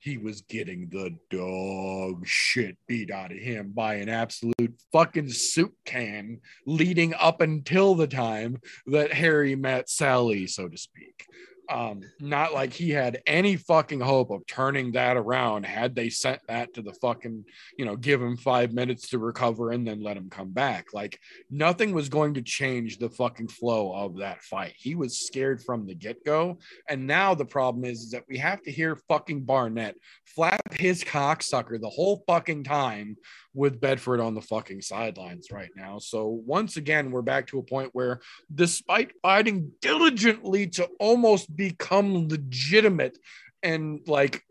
he was getting the dog shit beat out of him by an absolute fucking soup can leading up until the time that Harry met Sally, so to speak. Um, not like he had any fucking hope of turning that around had they sent that to the fucking, you know, give him five minutes to recover and then let him come back. Like nothing was going to change the fucking flow of that fight. He was scared from the get go. And now the problem is, is that we have to hear fucking Barnett flap his cocksucker the whole fucking time with Bedford on the fucking sidelines right now. So once again, we're back to a point where, despite fighting diligently to almost become legitimate and like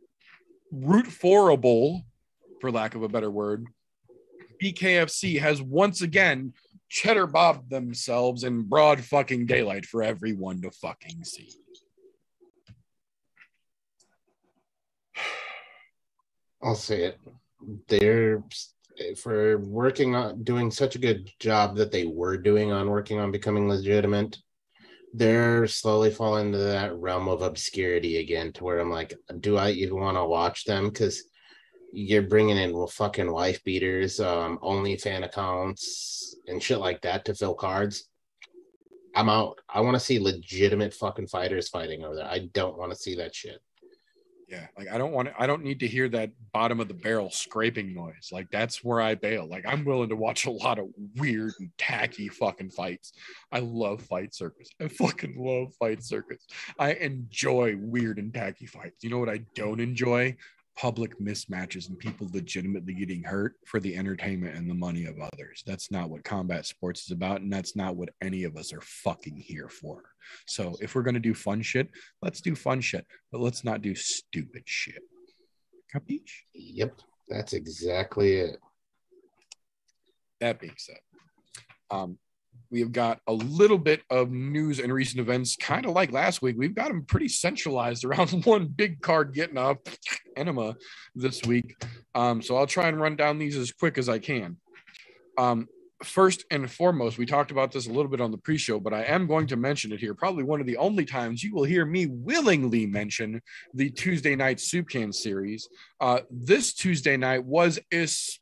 root forable, for lack of a better word, BKFC has once again cheddar bobbed themselves in broad fucking daylight for everyone to fucking see. I'll say it. They're for working on doing such a good job that they were doing on working on becoming legitimate. They're slowly falling into that realm of obscurity again, to where I'm like, do I even want to watch them? Because you're bringing in well, fucking wife beaters, um, only fan accounts, and shit like that to fill cards. I'm out. I want to see legitimate fucking fighters fighting over there. I don't want to see that shit. Yeah, like I don't want to, I don't need to hear that bottom of the barrel scraping noise. Like that's where I bail. Like I'm willing to watch a lot of weird and tacky fucking fights. I love fight circus. I fucking love fight circus. I enjoy weird and tacky fights. You know what I don't enjoy? Public mismatches and people legitimately getting hurt for the entertainment and the money of others. That's not what combat sports is about, and that's not what any of us are fucking here for. So if we're gonna do fun shit, let's do fun shit, but let's not do stupid shit. Capiche? Yep, that's exactly it. That being said, um, we have got a little bit of news and recent events, kind of like last week. We've got them pretty centralized around one big card getting up, Enema, this week. Um, so I'll try and run down these as quick as I can. Um, first and foremost, we talked about this a little bit on the pre-show, but I am going to mention it here. Probably one of the only times you will hear me willingly mention the Tuesday night soup can series. Uh, this Tuesday night was especially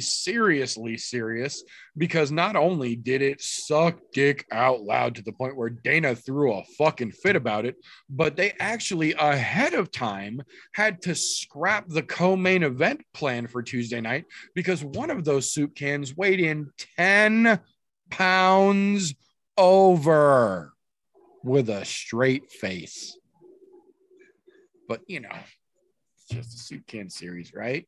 seriously serious because not only did it suck dick out loud to the point where Dana threw a fucking fit about it, but they actually ahead of time had to scrap the co-main event plan for Tuesday night because one of those soup cans weighed in 10 pounds over with a straight face. But you know, it's just a soup can series, right?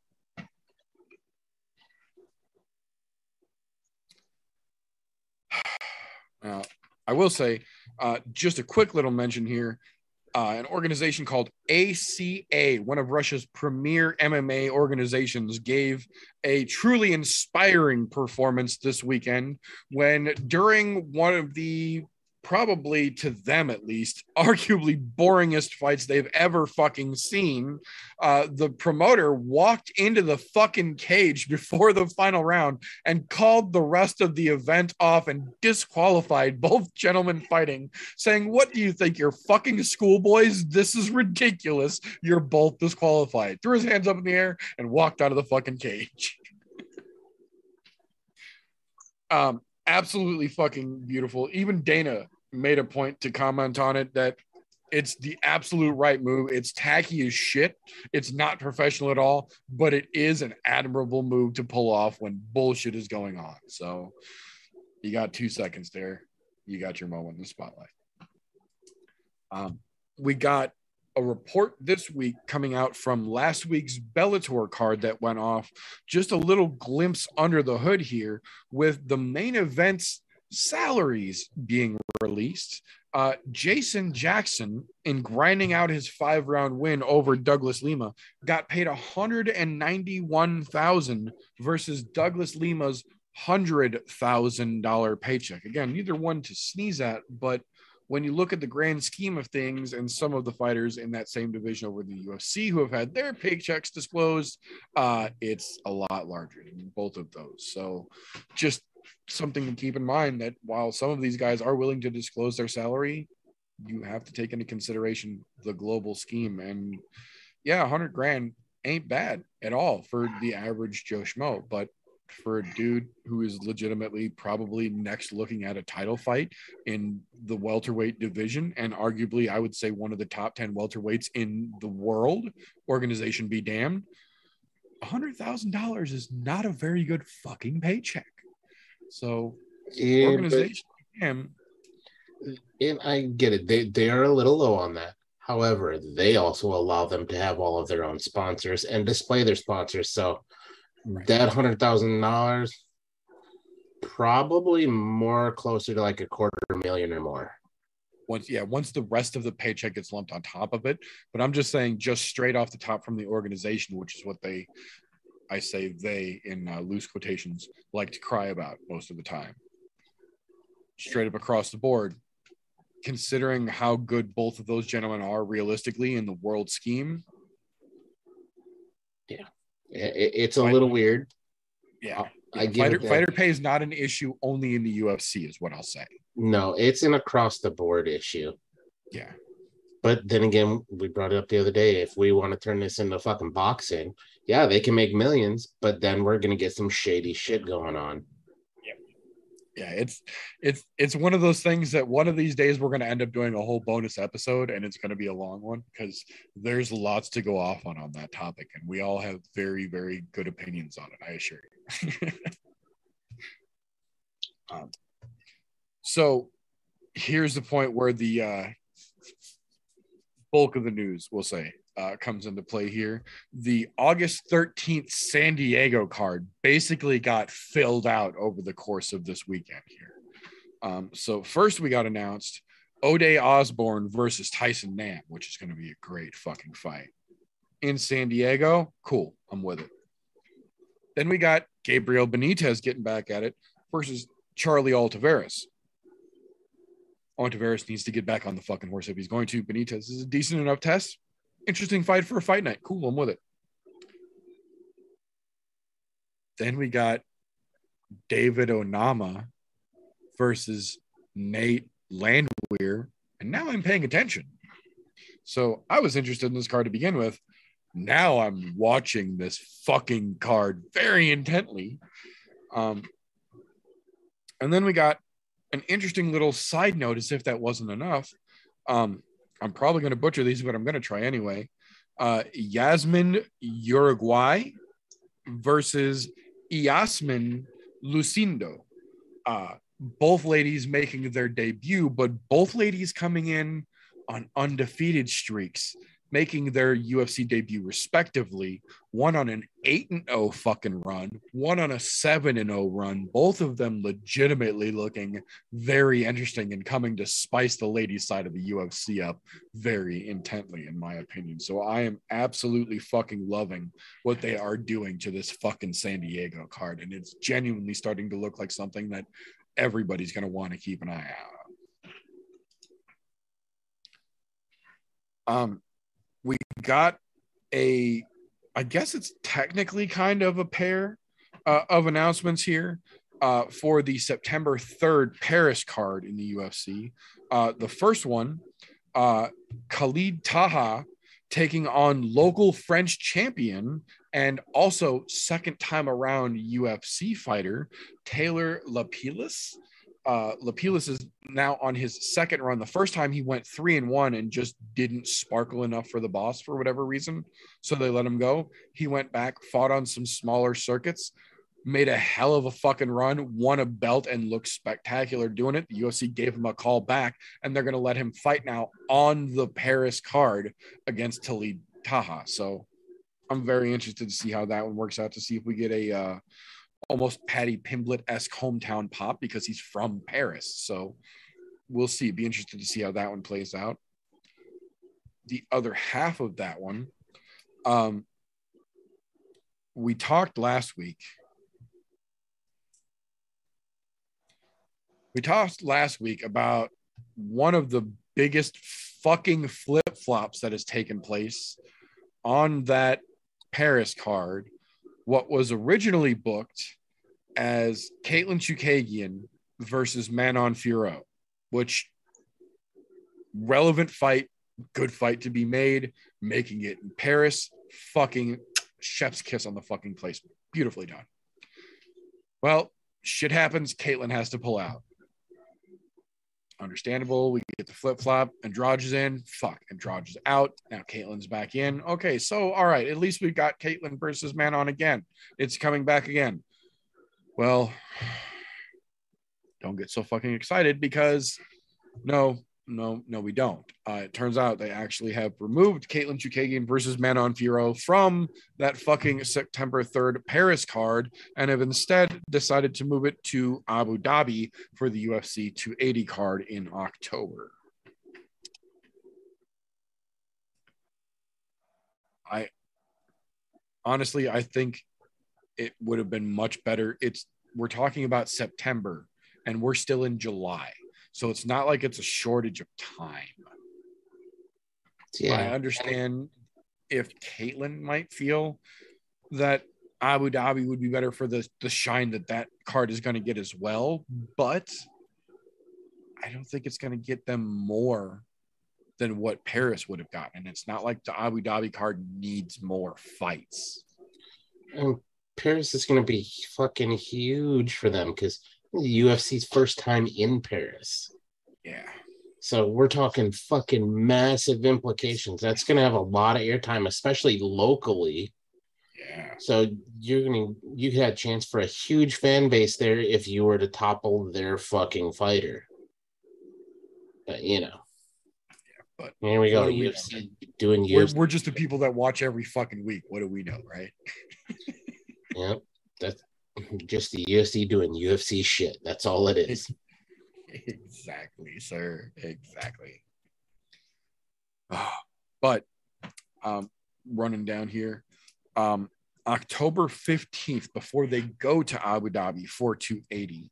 Now, I will say, uh, just a quick little mention here. Uh, an organization called ACA, one of Russia's premier MMA organizations, gave a truly inspiring performance this weekend when, during one of the probably to them at least, arguably boringest fights they've ever fucking seen. Uh, the promoter walked into the fucking cage before the final round and called the rest of the event off and disqualified both gentlemen fighting, saying, What do you think? You're fucking schoolboys? This is ridiculous. You're both disqualified. Threw his hands up in the air and walked out of the fucking cage. um, absolutely fucking beautiful. Even Dana made a point to comment on it that it's the absolute right move. It's tacky as shit. It's not professional at all, but it is an admirable move to pull off when bullshit is going on. So you got two seconds there. You got your moment in the spotlight. Um, we got a report this week coming out from last week's Bellator card that went off. Just a little glimpse under the hood here with the main events salaries being released. Uh, Jason Jackson, in grinding out his five round win over Douglas Lima, got paid 191,000 versus Douglas Lima's $100,000 paycheck. Again, neither one to sneeze at, but when you look at the grand scheme of things and some of the fighters in that same division over the UFC who have had their paychecks disclosed, uh, it's a lot larger than both of those. So just something to keep in mind that while some of these guys are willing to disclose their salary, you have to take into consideration the global scheme. And yeah, a hundred grand ain't bad at all for the average Joe Schmo, but for a dude who is legitimately probably next looking at a title fight in the welterweight division and arguably I would say one of the top 10 welterweights in the world, organization be damned. $100,000 is not a very good fucking paycheck. So, Yeah, organization like him, and I get it. They they are a little low on that. However, they also allow them to have all of their own sponsors and display their sponsors. So that hundred thousand dollars probably more closer to like a quarter million or more. once yeah once the rest of the paycheck gets lumped on top of it but i'm just saying just straight off the top from the organization which is what they i say they in uh, loose quotations like to cry about most of the time straight up across the board considering how good both of those gentlemen are realistically in the world scheme Yeah, I- it's a little weird. yeah I fighter, fighter pay is not an issue only in the ufc is what i'll say No, it's an across the board issue. yeah But then again, we brought it up the other day. If we want to turn this into fucking boxing, yeah, they can make millions, but then we're gonna get some shady shit going on. yeah it's it's it's one of those things that one of these days we're to end up doing a whole bonus episode and it's to be a long one because there's lots to go off on on that topic and we all have very very good opinions on it i assure you. Um, so here's the point where the uh, bulk of the news we'll say uh, comes into play here the August 13th San Diego card basically got filled out over the course of this weekend here. Um, so first we got announced Ode Osbourne versus Tyson Nam, which is going to be a great fucking fight in San Diego. Cool, I'm with it. Then we got Gabriel Benitez getting back at it versus Charlie Altaveras. Altaveras needs to get back on the fucking horse if he's going to. Benitez is a decent enough test. Interesting fight for a fight night. Cool, I'm with it. Then we got David Onama versus Nate Landwehr. And now I'm paying attention. So I was interested in this card to begin with. Now I'm watching this fucking card very intently. Um, and then we got an interesting little side note, as if that wasn't enough. Um, I'm probably going to butcher these, but I'm going to try anyway. Uh, Yasmin Jauregui versus Yasmin Lucindo. Uh, both ladies making their debut, but both ladies coming in on undefeated streaks, making their UFC debut respectively. One on an 8 and 0 fucking run, one on a 7 and 0 run. Both of them legitimately looking very interesting and coming to spice the ladies' side of the UFC up very intently, in my opinion. So I am absolutely fucking loving what they are doing to this fucking San Diego card. And it's genuinely starting to look like something that everybody's going to want to keep an eye out on. Um, we got a, I guess it's technically kind of a pair uh, of announcements here uh, for the September 3rd Paris card in the UFC. Uh, the first one, uh, Khalid Taha taking on local French champion and also second time around UFC fighter Taylor Lapilis. Uh, Lapilis is now on his second run. The first time he went three and one and just didn't sparkle enough for the boss for whatever reason. So they let him go. He went back, fought on some smaller circuits, made a hell of a fucking run, won a belt, and looked spectacular doing it. The UFC gave him a call back, and they're going to let him fight now on the Paris card against Talib Taha. So I'm very interested to see how that one works out to see if we get a uh, almost Paddy Pimblett esque hometown pop because he's from Paris. So we'll see. Be interested to see how that one plays out. The other half of that one, um, we talked last week. We talked last week about one of the biggest fucking flip flops that has taken place on that Paris card. What was originally booked as Caitlin Chookagian versus Manon Fiorot, which relevant fight, good fight to be made, making it in Paris, fucking chef's kiss on the fucking placement. Beautifully done. Well, shit happens. Caitlin has to pull out. Understandable. We get the flip flop. Andrade is in. Fuck. Andrade is out. Now Caitlyn's back in. Okay. So, all right. At least we've got Caitlyn versus Manon again. It's coming back again. Well, don't get so fucking excited because no, no, no, we don't. Uh, it turns out they actually have removed Caitlin Chookagian versus Manon Fiorot from that fucking September 3rd Paris card and have instead decided to move it to Abu Dhabi for the UFC 280 card in October. I honestly, I think it would have been much better. It's we're talking about September and we're still in July. So it's not like it's a shortage of time. Yeah. I understand if Caitlyn might feel that Abu Dhabi would be better for the, the shine that that card is going to get as well, but I don't think it's going to get them more than what Paris would have gotten. And it's not like the Abu Dhabi card needs more fights. And Paris is going to be fucking huge for them because the UFC's first time in Paris. Yeah. So we're talking fucking massive implications. That's going to have a lot of airtime, especially locally. Yeah. So you're going to, you had a chance for a huge fan base there if you were to topple their fucking fighter. But, you know. Yeah, but here we go. we UFC doing We're, we're just the people that watch every fucking week. What do we know, right? Yep. That's just the UFC doing UFC shit. That's all it is. exactly, sir. Exactly. but um, running down here, um, October 15th, before they go to Abu Dhabi for 280,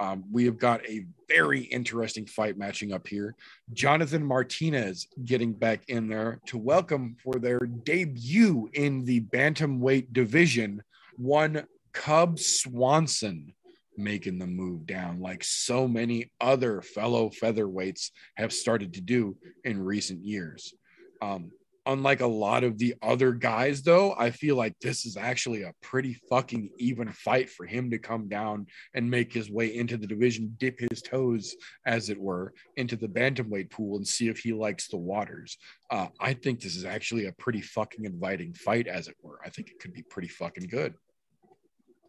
um, we have got a very interesting fight matching up here. Jonathan Martinez getting back in there to welcome for their debut in the bantamweight division, one Cub Swanson making the move down like so many other fellow featherweights have started to do in recent years. Um, unlike a lot of the other guys, though, I feel like this is actually a pretty fucking even fight for him to come down and make his way into the division, dip his toes, as it were, into the bantamweight pool and see if he likes the waters. Uh, I think this is actually a pretty fucking inviting fight, as it were. I think it could be pretty fucking good.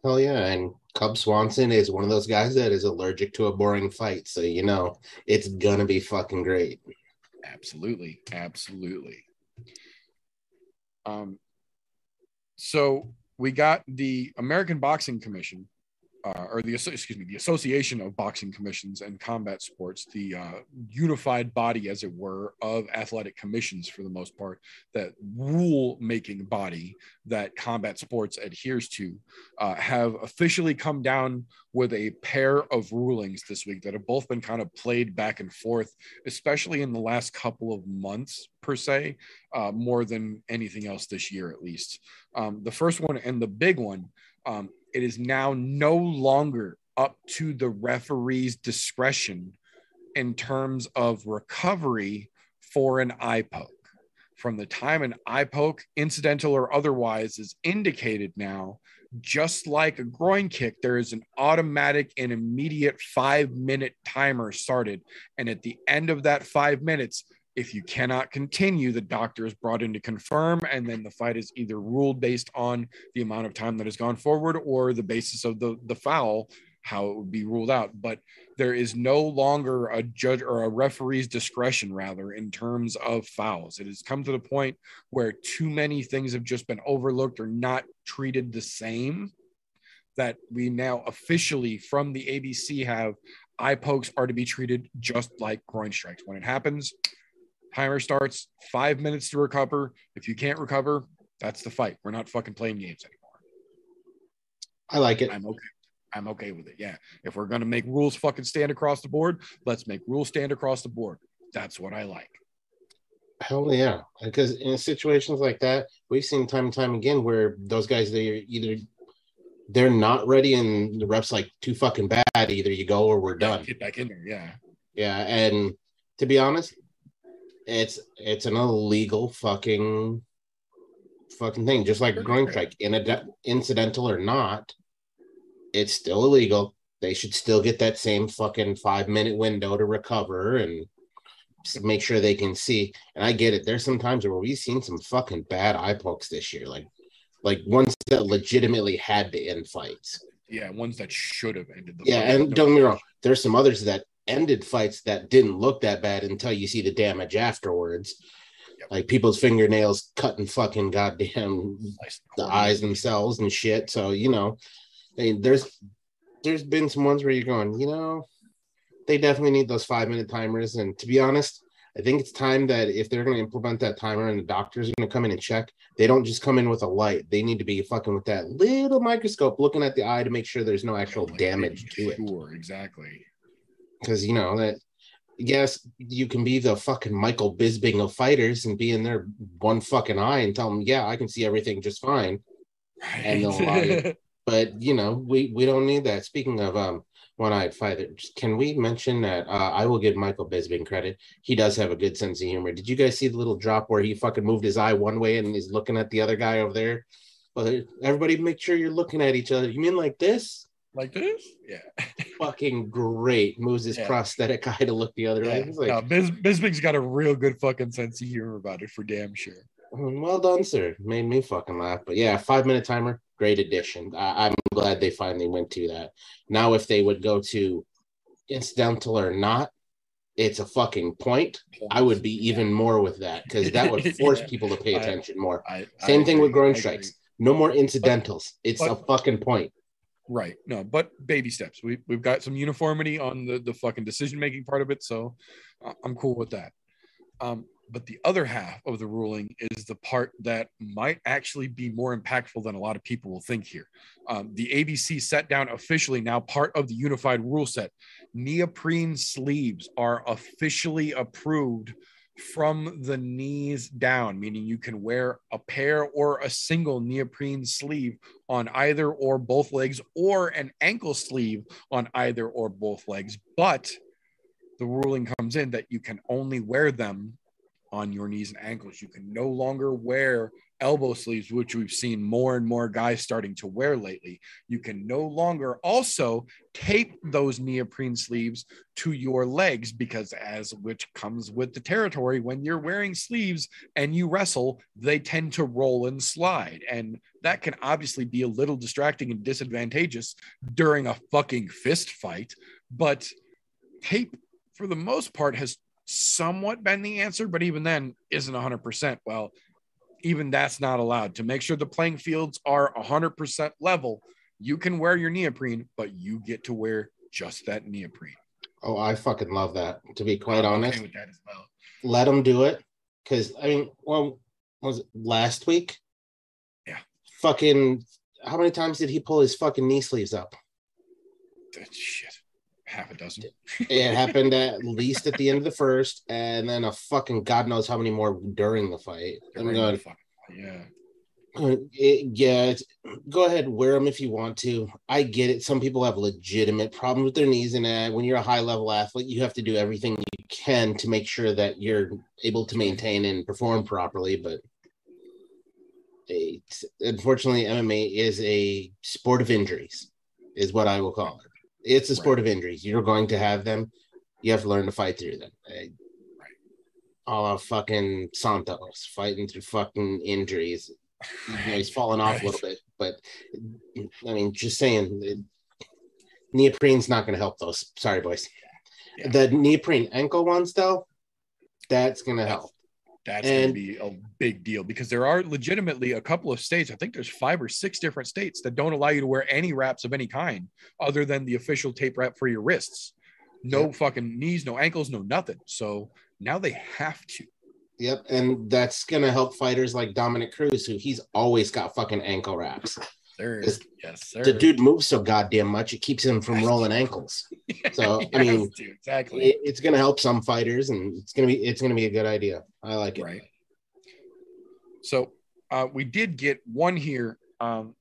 Hell yeah. And Cub Swanson is one of those guys that is allergic to a boring fight. So, you know, it's going to be fucking great. Absolutely, absolutely. Um, so we got the American Boxing Commission, uh, or the excuse me, the Association of Boxing Commissions and Combat Sports, the uh, unified body, as it were, of athletic commissions for the most part, that rule making body that combat sports adheres to, uh, have officially come down with a pair of rulings this week that have both been kind of played back and forth, especially in the last couple of months per se, uh, more than anything else this year at least. Um, the first one and the big one, um, it is now no longer up to the referee's discretion in terms of recovery for an eye poke. From the time an eye poke, incidental or otherwise, is indicated now, just like a groin kick, there is an automatic and immediate five minute timer started. And at the end of that five minutes, if you cannot continue, the doctor is brought in to confirm, and then the fight is either ruled based on the amount of time that has gone forward or the basis of the, the foul, how it would be ruled out. But there is no longer a judge or a referee's discretion, rather, in terms of fouls. It has come to the point where too many things have just been overlooked or not treated the same that we now officially from the ABC have eye pokes are to be treated just like groin strikes. When it happens, timer starts, five minutes to recover. If you can't recover, that's the fight. We're not fucking playing games anymore. I like it. I'm okay. I'm okay with it. Yeah. If we're gonna make rules fucking stand across the board, let's make rules stand across the board. That's what I like. Hell yeah. Because in situations like that, we've seen time and time again where those guys, they're either they're not ready and the ref's like too fucking bad. Either you go or we're done. Get back in there. Yeah. Yeah. And to be honest, it's it's an illegal fucking fucking thing, just like a groin strike, in a incidental or not, it's still illegal. They should still get that same fucking five minute window to recover and make sure they can see. And I get it. There's some times where we've seen some fucking bad eye pokes this year, like like ones that legitimately had to end fights. Yeah, ones that should have ended the Yeah, and don't get me wrong, there's some others that ended fights that didn't look that bad until you see the damage afterwards. Yep. Like people's fingernails cutting fucking goddamn Sliced the eyes themselves and shit. So, you know, I mean, there's there's been some ones where you're going, you know, they definitely need those five minute timers. And to be honest, I think it's time that if they're going to implement that timer and the doctors are going to come in and check, they don't just come in with a light. They need to be fucking with that little microscope looking at the eye to make sure there's no actual damage to it. Sure, exactly. Because, you know, that yes, you can be the fucking Michael Bisping of fighters and be in their one fucking eye and tell them, yeah, I can see everything just fine. And they'll you- but you know we we don't need that. Speaking of um one-eyed fighters can we mention that uh, i will give michael bisping credit. He does have a good sense of humor. Did you guys see the little drop where he fucking moved his eye one way and he's looking at the other guy over there? Well everybody make sure you're looking at each other. You mean like this like this? Yeah. fucking great. Moves his Yeah. prosthetic eye to look the other way. Yeah. It's like, no, Biz, Bisping's got a real good fucking sense of humor about it for damn sure. "Mm, well done sir. Made me fucking laugh. But yeah five minute timer great addition. I- i'm glad they finally went to that. Now if they would go to incidental or not it's a fucking point. I would be even more with that because that would force Yeah. people to pay I- attention more. I, same I thing with agree, groin I strikes. No more incidentals. It's a fucking point Right. No, but baby steps. We we've got some uniformity on the the fucking decision making part of it, so I'm cool with that. Um, but the other half of the ruling is the part that might actually be more impactful than a lot of people will think here. Um, the ABC set down officially now part of the unified rule set. Neoprene sleeves are officially approved from the knees down, meaning you can wear a pair or a single neoprene sleeve on either or both legs or an ankle sleeve on either or both legs. But the ruling comes in that you can only wear them on your knees and ankles. You can no longer wear elbow sleeves, which we've seen more and more guys starting to wear lately. You can no longer also tape those neoprene sleeves to your legs because, as which comes with the territory, when you're wearing sleeves and you wrestle, they tend to roll and slide. And that can obviously be a little distracting and disadvantageous during a fucking fist fight. But tape, for the most part, has somewhat been the answer, but even then isn't 100%. Well, even that's not allowed to make sure the playing fields are 100% level. You can wear your neoprene, but you get to wear just that neoprene. oh i fucking love that to be quite I'm honest okay with that as well. let them do it because I mean, well, was it last week? Yeah. Fucking, how many times did he pull his fucking knee sleeves up? That shit. Half a dozen. It happened at least at the end of the first, and then a fucking god knows how many more during the fight. I'm going, fucking- Yeah. It- yeah, go ahead, wear them if you want to. I get it. Some people have legitimate problems with their knees, and uh, when you're a high level athlete, you have to do everything you can to make sure that you're able to maintain and perform properly. But it's, unfortunately, MMA is a sport of injuries, is what I will call it. It's a sport of injuries. You're going to have them. You have to learn to fight through them. Right. All fucking Santos fighting through fucking injuries you know, he's fallen off a little bit, but I mean, just saying, it- neoprene's not going to help those. Sorry, boys. Yeah. The neoprene ankle ones, though, that's going to help. That's going to be a big deal because there are legitimately a couple of states. I think there's five or six different states that don't allow you to wear any wraps of any kind other than the official tape wrap for your wrists. No fucking knees, no ankles, no nothing. So now they have to. Yep, and that's going to help fighters like Dominick Cruz, who he's always got fucking ankle wraps. There, Yes. yes, sir. The dude moves so goddamn much, it keeps him from rolling ankles. So I mean, dude, exactly. it, it's going to help some fighters, and it's going to be it's to be a good idea. I like it. right so uh, we did get one here um,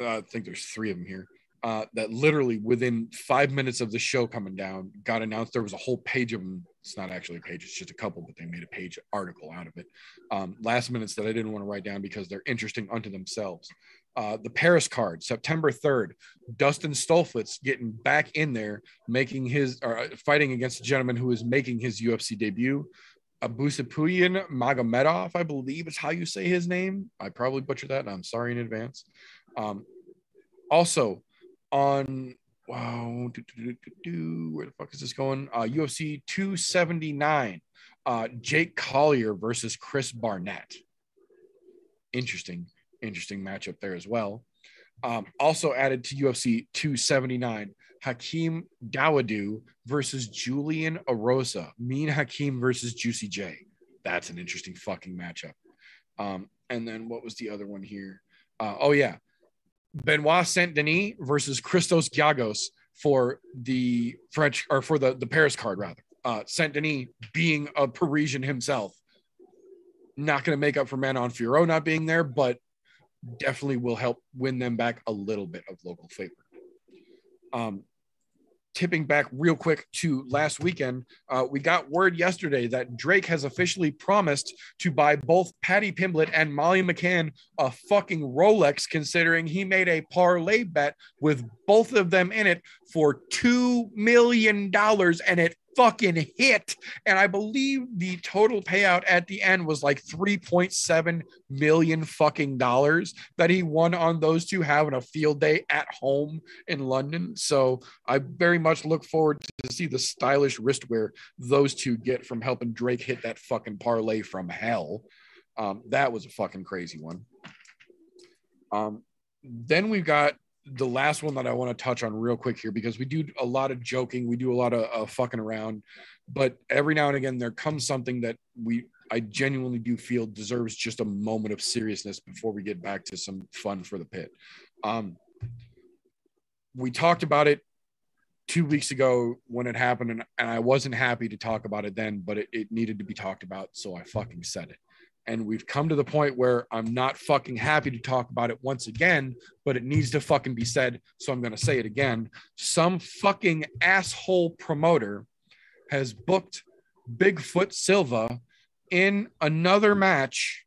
uh, i think there's three of them here uh, that literally within five minutes of the show coming down got announced. There was a whole page of them. It's not actually a page, it's just a couple, but they made a page article out of it. Um, last minutes that I didn't want to write down because they're interesting unto themselves. Uh, the Paris card, September 3rd, Dustin Stoltzfus getting back in there, making his or uh, fighting against a gentleman who is making his UFC debut. Abusupiyan Magomedov, I believe is how you say his name. I probably butchered that, and I'm sorry in advance. Um, also, on wow, do, do, do, where the fuck is this going? Uh, UFC 279, uh, Jake Collier versus Chris Barnett. Interesting, interesting matchup there as well. Um, also added to UFC 279, Hakeem Dawodu versus Julian Erosa. Mean Hakeem versus Juicy J. That's an interesting fucking matchup. Um, and then what was the other one here? Uh, oh yeah, Benoit Saint Denis versus Christos Giagos for the French or for the the Paris card rather. Uh, Saint Denis being a Parisian himself, not going to make up for Manon Fiorot not being there, but definitely will help win them back a little bit of local favor. Um, tipping back real quick to last weekend, uh, we got word yesterday that Drake has officially promised to buy both Paddy Pimblett and Molly McCann a fucking Rolex, considering he made a parlay bet with both of them in it for $2 million and it fucking hit. And I believe the total payout at the end was like 3.7 million fucking dollars that he won on those two having a field day at home in London. So I very much look forward to see the stylish wristwear those two get from helping Drake hit that fucking parlay from hell. Um, that was a fucking crazy one. Um, then we've got the last one that I want to touch on real quick here because we do a lot of joking, we do a lot of uh, fucking around, but every now and again there comes something that we I genuinely do feel deserves just a moment of seriousness before we get back to some fun for the pit. Um, we talked about it two weeks ago when it happened, and, and I wasn't happy to talk about it then, but it, it needed to be talked about, so I fucking said it and we've come to the point where I'm not fucking happy to talk about it once again, but it needs to fucking be said. So I'm going to say it again. Some fucking asshole promoter has booked Bigfoot Silva in another match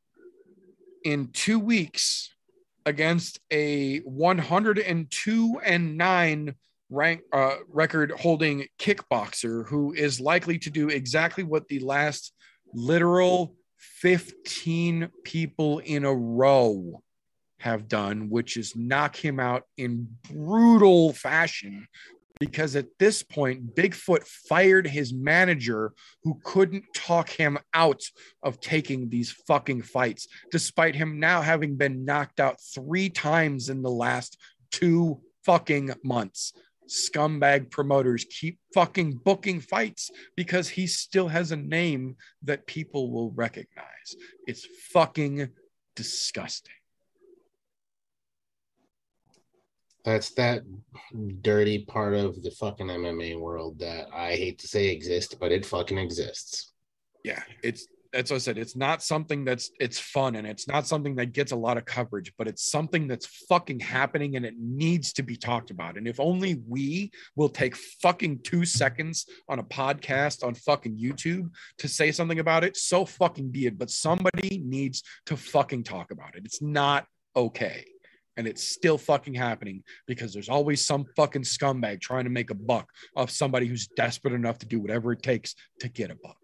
in two weeks against a 102 and 9 rank uh, record holding kickboxer who is likely to do exactly what the last literal 15 people in a row have done, which is knock him out in brutal fashion. Because at this point, Bigfoot fired his manager who couldn't talk him out of taking these fucking fights, despite him now having been knocked out three times in the last two fucking months scumbag promoters keep fucking booking fights because he still has a name that people will recognize. It's fucking disgusting. That's that dirty part of the fucking MMA world that I hate to say exists, but it fucking exists. Yeah, it's that's what I said. It's not something that's it's fun and it's not something that gets a lot of coverage, but it's something that's fucking happening and it needs to be talked about. And if only we will take fucking two seconds on a podcast on fucking YouTube to say something about it, so fucking be it. But somebody needs to fucking talk about it. It's not okay. And it's still fucking happening because there's always some fucking scumbag trying to make a buck off somebody who's desperate enough to do whatever it takes to get a buck.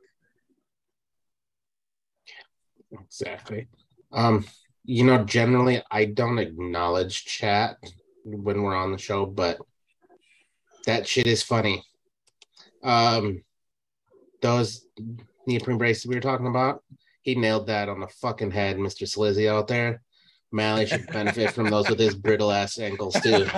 Exactly. Um, you know, generally I don't acknowledge chat when we're on the show, but that shit is funny. Um, those neoprene braces we were talking about, he nailed that on the fucking head, Mr. Slizzy out there. Mally should benefit from those with his brittle ass ankles too.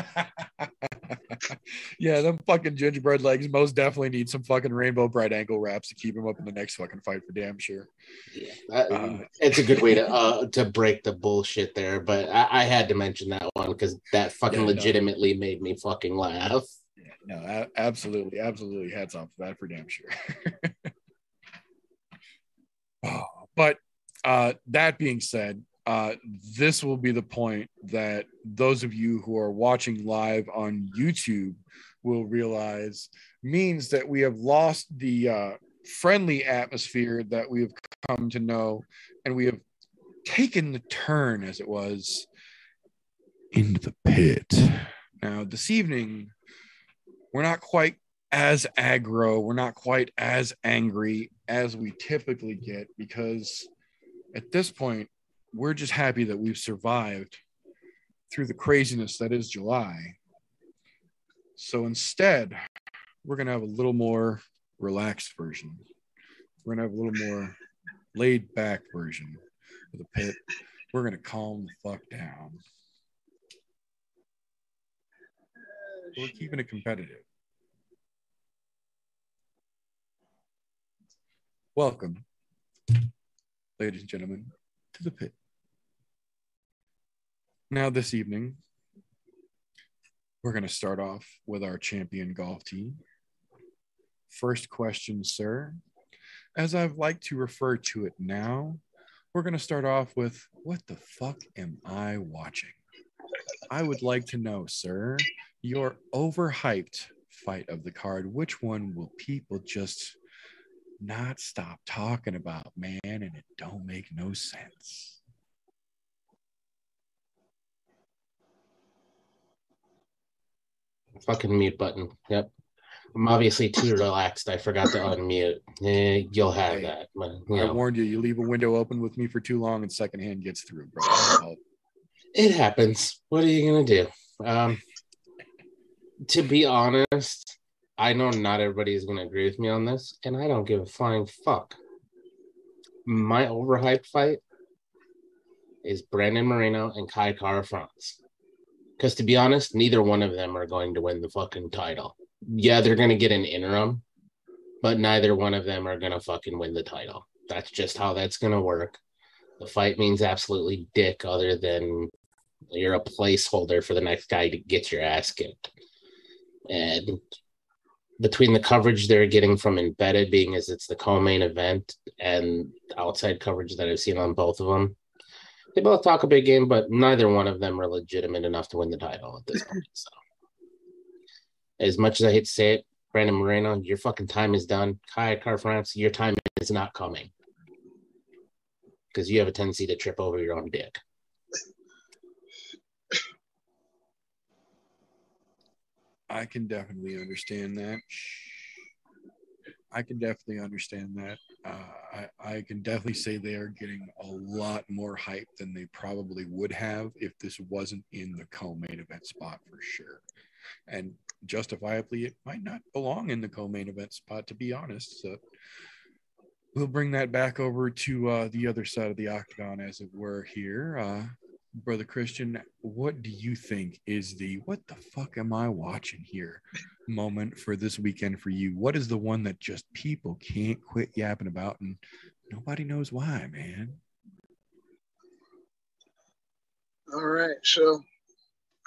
yeah, them fucking gingerbread legs most definitely need some fucking rainbow bright ankle wraps to keep him up in the next fucking fight for damn sure. Yeah, that, uh, it's a good way to uh, to break the bullshit there, but I, I had to mention that one because that fucking Yeah, no. legitimately made me fucking laugh. Yeah, no, a- absolutely, absolutely. Hats off to that for damn sure. oh, but uh, that being said, uh, this will be the point that those of you who are watching live on YouTube will realize means that we have lost the uh, friendly atmosphere that we have come to know, and we have taken the turn, as it was, into the pit. Now, this evening, we're not quite as aggro, we're not quite as angry as we typically get because at this point, we're just happy that we've survived through the craziness that is July. So instead, we're going to have a little more relaxed version. We're going to have a little more laid back version of the pit. We're going to calm the fuck down. We're keeping it competitive. Welcome, ladies and gentlemen, to the pit. Now, this evening, we're going to start off with our champion golf team. First question, sir. As I've like to refer to it now, we're going to start off with what the fuck am I watching? I would like to know, sir, your overhyped fight of the card. Which one will people just not stop talking about, man? And it don't make no sense. Fucking mute button. Yep. I'm obviously too relaxed. I forgot to unmute. Eh, you'll have Hey, that. But, you I warned you, you leave a window open with me for too long and secondhand gets through, bro. It happens. What are you gonna do? Um, to be honest, I know not everybody is gonna agree with me on this, and I don't give a flying fuck. My overhyped fight is Brandon Moreno and Kai Kara France. Because to be honest, neither one of them are going to win the fucking title. Yeah, they're gonna get an interim, but neither one of them are gonna fucking win the title. That's just how that's gonna work. The fight means absolutely dick other than you're a placeholder for the next guy to get your ass kicked. And between the coverage they're getting from embedded being as it's the co-main event and outside coverage that I've seen on both of them, they both talk a big game, but neither one of them are legitimate enough to win the title at this point. So as much as I hate to say it, Brandon Moreno, your fucking time is done. Kai Kara France, your time is not coming. Because you have a tendency to trip over your own dick. I can definitely understand that. I can definitely understand that. Uh, I, I can definitely say they are getting a lot more hype than they probably would have if this wasn't in the co-main event spot for sure. And justifiably, it might not belong in the co-main event spot, to be honest. So we'll bring that back over to uh, the other side of the octagon, as it were. Here, uh, brother Christian, what do you think is the what the fuck am I watching here moment for this weekend for you? What is the one that just people can't quit yapping about and nobody knows why, man? All right, so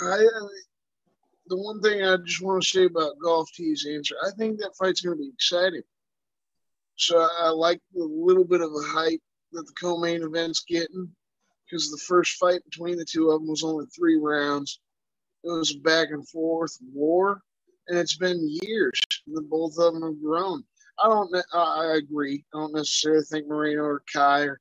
I uh, the one thing I just want to say about Golf T's answer, I think that fight's going to be exciting. So I like the little bit of a hype that the co-main event's getting because the first fight between the two of them was only three rounds. It was a back and forth war, and it's been years that both of them have grown. I don't. I agree. I don't necessarily think Moreno or Kai are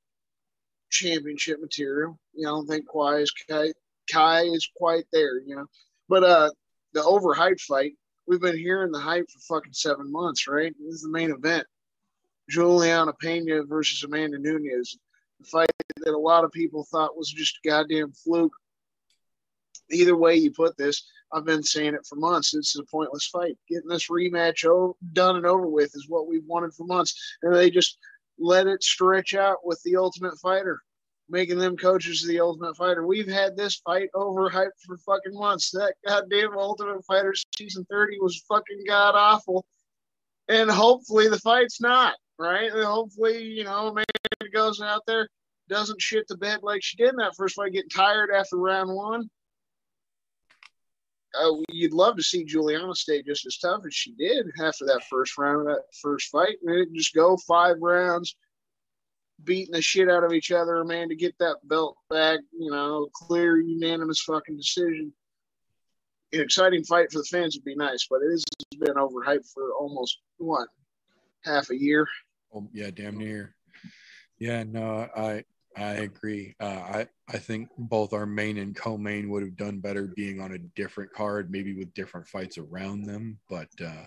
championship material. You know, I don't think Kai is Kai. Kai is quite there. You know, but uh, the overhyped fight. We've been hearing the hype for fucking seven months, right? This is the main event. Juliana Pena versus Amanda Nunes. Fight that a lot of people thought was just a goddamn fluke. Either way you put this, I've been saying it for months. This is a pointless fight. Getting this rematch over, done and over with is what we've wanted for months. And they just let it stretch out with the Ultimate Fighter, making them coaches of the Ultimate Fighter. We've had this fight overhyped for fucking months. That goddamn Ultimate Fighter season 30 was fucking god awful. And hopefully the fight's not, right? And hopefully, you know, Amanda goes out there, doesn't shit the bed like she did in that first fight, getting tired after round one. Uh, you'd love to see Juliana stay just as tough as she did after that first round, of that first fight, and it just go five rounds, beating the shit out of each other, man, to get that belt back. You know, clear unanimous fucking decision. An exciting fight for the fans would be nice, but it has been overhyped for almost what half a year. Oh, yeah, damn near. Yeah, no, I I agree. Uh, I I think both our main and co-main would have done better being on a different card, maybe with different fights around them. But uh,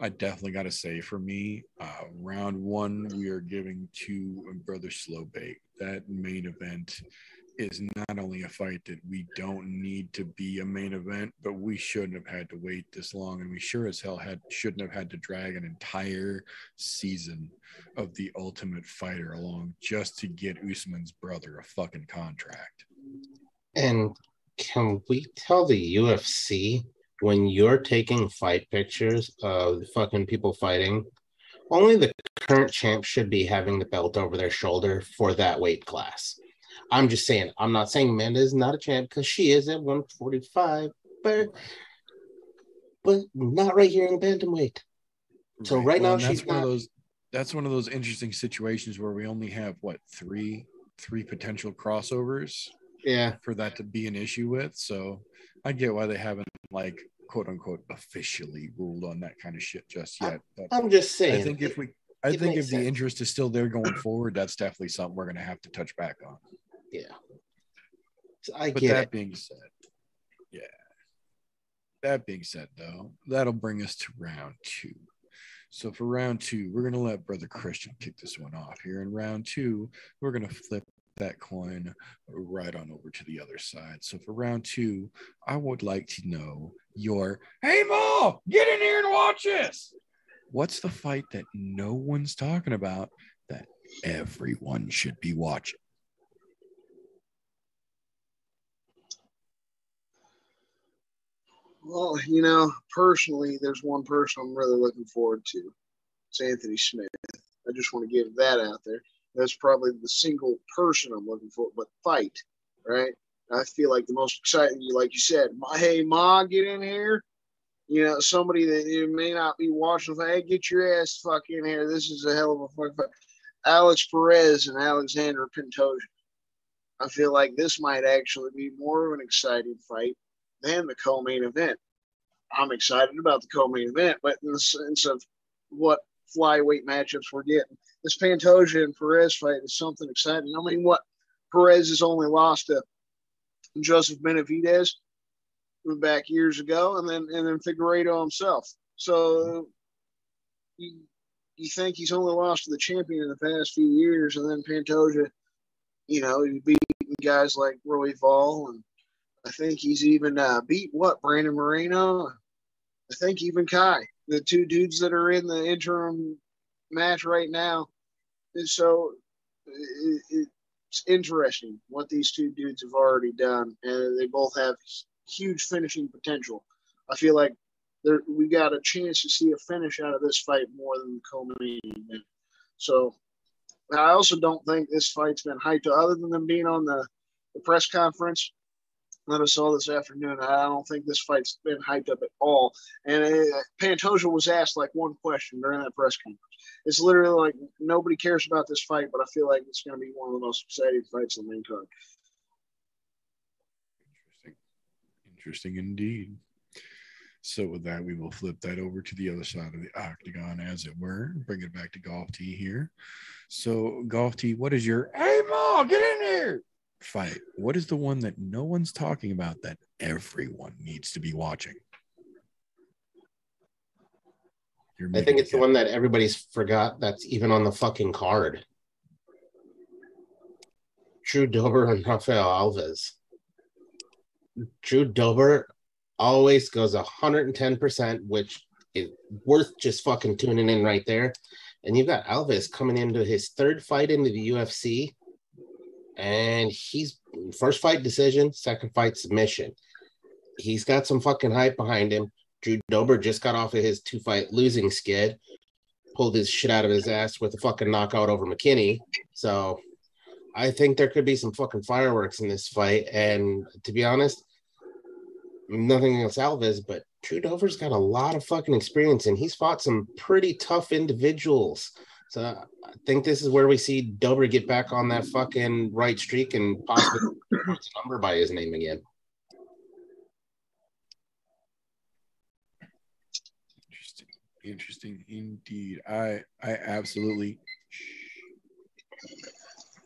I definitely got to say, for me, uh, round one we are giving to Brother Slowbake. That main event is not only a fight that we don't need to be a main event, but we shouldn't have had to wait this long, and we sure as hell had shouldn't have had to drag an entire season of the Ultimate Fighter along just to get Usman's brother a fucking contract. And can we tell the UFC when you're taking fight pictures of fucking people fighting, only the current champ should be having the belt over their shoulder for that weight class. I'm just saying, I'm not saying Amanda is not a champ because she is at 145, but but not right here in the bantamweight. So right now and that's she's one not- of those that's one of those interesting situations where we only have what three three potential crossovers Yeah, for that to be an issue with. So I get why they haven't like quote unquote officially ruled on that kind of shit just yet. But I'm just saying. I think if we I it think if the interest is still there going forward, that's definitely something we're gonna have to touch back on. Yeah, So I But get that it. being said, yeah. That being said, though, that'll bring us to round two. So for round two, we're gonna let Brother Christian kick this one off here. In round two, we're gonna flip that coin right on over to the other side. So for round two, I would like to know your hey Mo, get in here and watch this. What's the fight that no one's talking about that everyone should be watching? Well, you know, personally, there's one person I'm really looking forward to. It's Anthony Smith. I just want to give that out there. That's probably the single person I'm looking for, but fight, right? I feel like the most exciting, like you said, hey, Ma, get in here. You know, somebody that you may not be watching, hey, get your ass fuck in here. This is a hell of a fucking fight. Alex Perez and Alexander Pantoja. I feel like this might actually be more of an exciting fight than the co-main event. I'm excited about the co-main event, but in the sense of what flyweight matchups we're getting, this Pantoja and Perez fight is something exciting. I mean, what Perez has only lost to Joseph Benavidez back years ago, and then and then Figueiredo himself. So you, you think he's only lost to the champion in the past few years, and then Pantoja, you know, he beat guys like Royval and I think he's even uh, beat what Brandon Moreno. I think even Kai, the two dudes that are in the interim match right now. And so it, it's interesting what these two dudes have already done, and they both have huge finishing potential. I feel like there we got a chance to see a finish out of this fight more than the co-main event. So I also don't think this fight's been hyped other than them being on the, the press conference that I saw this afternoon. I don't think this fight's been hyped up at all. And uh, Pantoja was asked like one question during that press conference. It's literally like nobody cares about this fight, but I feel like it's going to be one of the most exciting fights on the main card. Interesting. Interesting indeed. So with that, we will flip that over to the other side of the octagon, as it were. Bring it back to golf tee here. So golf tee, what is your hey Ma, get in here fight? What is the one that no one's talking about that everyone needs to be watching? I think it's the one that everybody's forgot that's even on the fucking card. Drew Dober and Rafael Alves. Drew Dober always goes 110%, which is worth just fucking tuning in right there. And you've got Alves coming into his third fight into the UFC. And he's first fight decision, second fight submission. He's got some fucking hype behind him. Drew Dober just got off of his two fight losing skid, pulled his shit out of his ass with a fucking knockout over McKinney. So I think there could be some fucking fireworks in this fight. And to be honest, nothing against Alves, but Drew Dober's got a lot of fucking experience and he's fought some pretty tough individuals. So I think this is where we see Dober get back on that fucking right streak and possibly put his number by his name again. Interesting. Interesting indeed. I I absolutely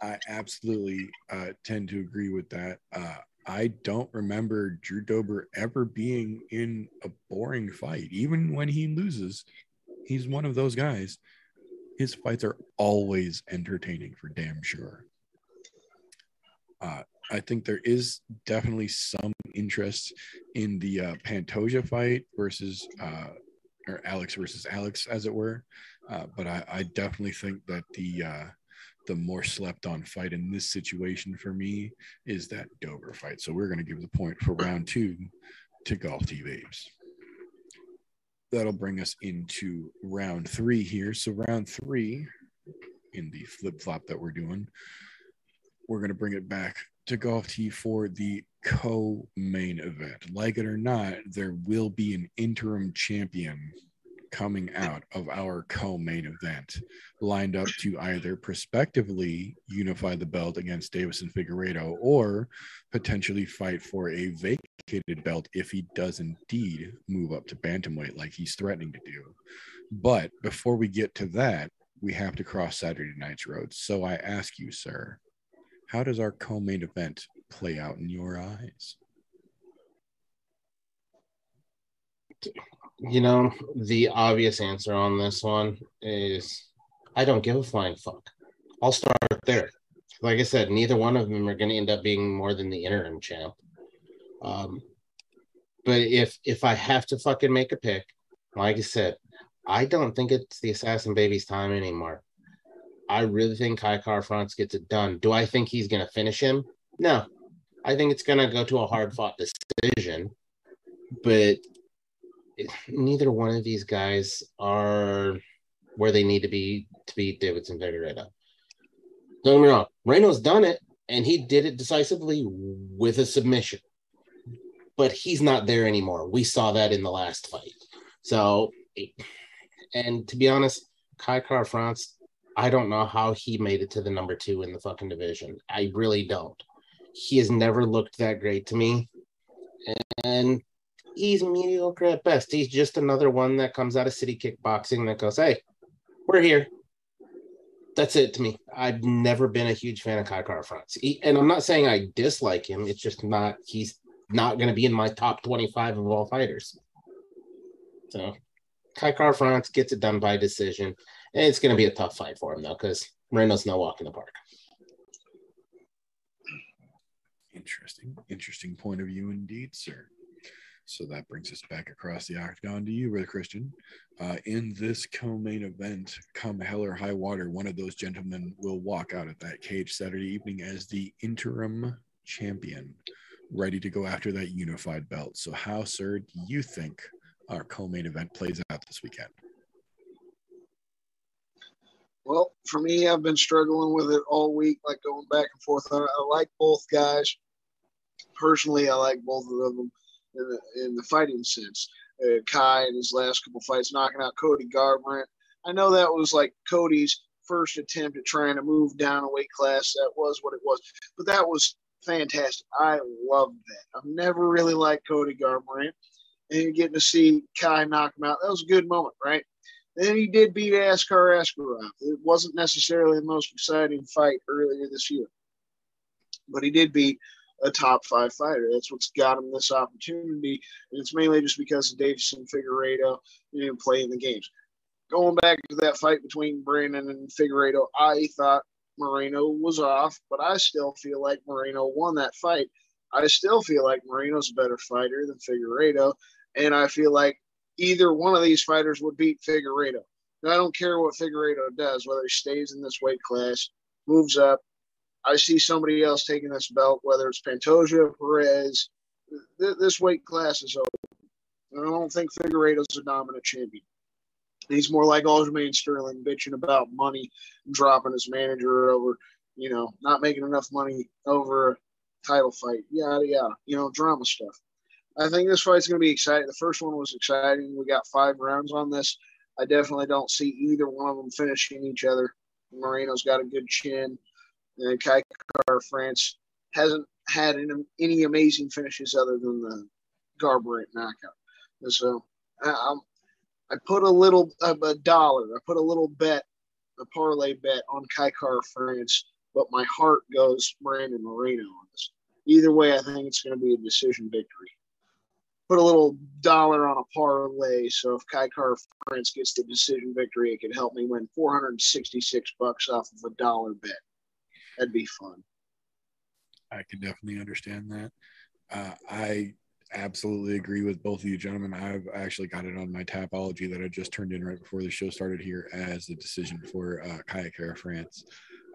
I absolutely uh, tend to agree with that. Uh, I don't remember Drew Dober ever being in a boring fight, even when he loses. He's one of those guys. His fights are always entertaining for damn sure. Uh, I think there is definitely some interest in the uh, Pantoja fight versus uh, or Alex versus Alex, as it were. Uh, but I, I definitely think that the uh, the more slept on fight in this situation for me is that Dober fight. So we're going to give the point for round two to Golf T Babes. That'll bring us into round three here. So round three in the flip flop that we're doing, we're going to bring it back to Golf T for the co main event. Like it or not, there will be an interim champion coming out of our co-main event lined up to either prospectively unify the belt against Deiveson Figueiredo or potentially fight for a vacated belt if he does indeed move up to bantamweight like he's threatening to do. But before we get to that, we have to cross Saturday night's road. So I ask you, sir, how does our co-main event play out in your eyes? You know, the obvious answer on this one is I don't give a flying fuck. I'll start there. Like I said, neither one of them are going to end up being more than the interim champ. Um, but if if I have to fucking make a pick, like I said, I don't think it's the assassin baby's time anymore. I really think Kai Kara France gets it done. Do I think he's going to finish him? No. I think it's going to go to a hard fought decision. But neither one of these guys are where they need to be to beat Deiveson Figueiredo. Don't get me wrong, Reno's done it, and he did it decisively with a submission. But he's not there anymore. We saw that in the last fight. So, and to be honest, Kai Kara France, I don't know how he made it to the number two in the fucking division. I really don't. He has never looked that great to me. And he's mediocre at best. He's just another one that comes out of city kickboxing that goes, hey, we're here. That's it to me. I've never been a huge fan of Kai Kara France. He, and I'm not saying I dislike him. It's just not, he's not going to be in my top 25 of all fighters. So Kai Kara France gets it done by decision. And it's going to be a tough fight for him, though, because Reno's no walk in the park. Interesting, interesting point of view indeed, sir. So that brings us back across the octagon to you, Brother Christian. Uh, in this co-main event, come hell or high water, one of those gentlemen will walk out of that cage Saturday evening as the interim champion, ready to go after that unified belt. So, how, sir, do you think our co-main event plays out this weekend? Well, for me, I've been struggling with it all week, like going back and forth. I, I like both guys. Personally, I like both of them in the, in the fighting sense. Uh, Kai in his last couple fights knocking out Cody Garbrandt. I know that was like Cody's first attempt at trying to move down a weight class. That was what it was, but that was fantastic. I loved that. I've never really liked Cody Garbrandt, and getting to see Kai knock him out, that was a good moment, right? Then he did beat Askar Askarov. It wasn't necessarily the most exciting fight earlier this year, but he did beat a top five fighter. That's what's got him this opportunity. And it's mainly just because of Deiveson Figueiredo and playing the games. Going back to that fight between Brandon and Figueiredo, I thought Moreno was off, but I still feel like Moreno won that fight. I still feel like Moreno's a better fighter than Figueiredo. And I feel like either one of these fighters would beat Figueiredo. I don't care what Figueiredo does, whether he stays in this weight class, moves up, I see somebody else taking this belt, whether it's Pantoja, Perez. Th- this weight class is open. I don't think Figueiredo's a dominant champion. He's more like Aljamain Sterling, bitching about money, dropping his manager over, you know, not making enough money over a title fight, yada yada, you know, drama stuff. I think this fight's going to be exciting. The first one was exciting. We got five rounds on this. I definitely don't see either one of them finishing each other. Moreno's got a good chin, and Kai Kara France hasn't had any, amazing finishes other than the Garbrandt knockout. And so I, I put a little a dollar. I put a little bet, a parlay bet on Kai Kara France, but my heart goes Brandon Moreno on this. Either way, I think it's going to be a decision victory. Put a little dollar on a parlay, so if Kai Kara France gets the decision victory, it could help me win 466 bucks off of a dollar bet. That'd be fun. I can definitely understand that. Uh, I absolutely agree with both of you gentlemen. I've actually got it on my Tapology that I just turned in right before the show started here as the decision for uh, Kai Kara France.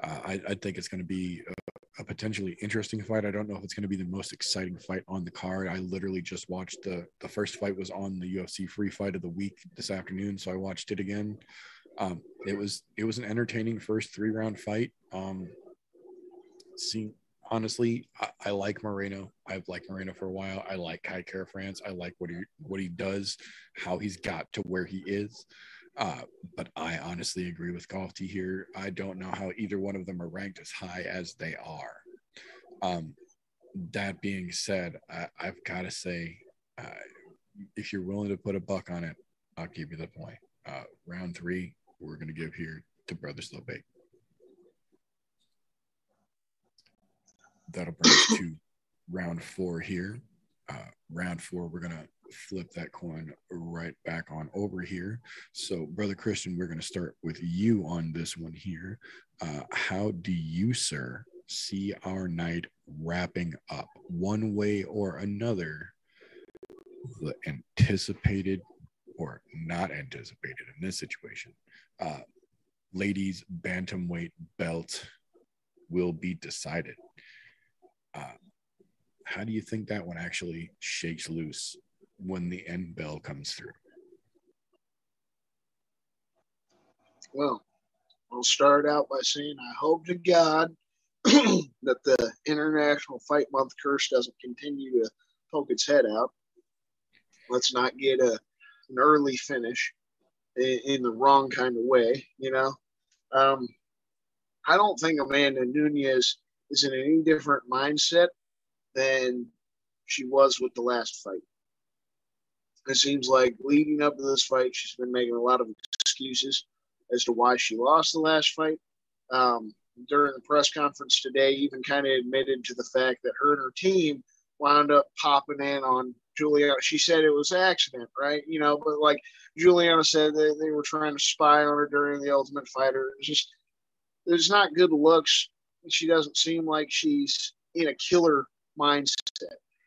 Uh, I, I, think it's going to be a, a, potentially interesting fight. I don't know if it's going to be the most exciting fight on the card. I literally just watched the the first fight was on the UFC free fight of the week this afternoon, so I watched it again. Um, it was it was an entertaining first three round fight. Um, seeing honestly, I, I, like Moreno. I've liked Moreno for a while. I like Kai Kara France. I like what he what he does, how he's got to where he is. Uh, but I honestly agree with Golfty here. I don't know how either one of them are ranked as high as they are. Um, that being said, I, have got to say, uh, if you're willing to put a buck on it, I'll give you the point. Uh, round three, we're going to give here to Brother Slowbake. That'll bring us to round four here. Uh, round four, we're to flip that coin right back on over here. So, Brother Christian, we're to start with you on this one here. Uh, how do you, sir, see our night wrapping up one way or another? The anticipated or not anticipated in this situation. Uh, ladies' bantamweight belt will be decided. Uh, how do you think that one actually shakes loose when the end bell comes through? Well, I'll start out by saying I hope to God that the International Fight Month curse doesn't continue to poke its head out. Let's not get a an early finish in, in the wrong kind of way, you know. Um, I don't think Amanda Nunes is in any different mindset than she was with the last fight. It seems like leading up to this fight, she's been making a lot of excuses as to why she lost the last fight. Um, during the press conference today, even kind of admitted to the fact that her and her team wound up popping in on Juliana. She said it was accident, right? You know, but like Juliana said, they, they were trying to spy on her during the Ultimate Fighter. It's just, there's not good looks she doesn't seem like she's in a killer mindset.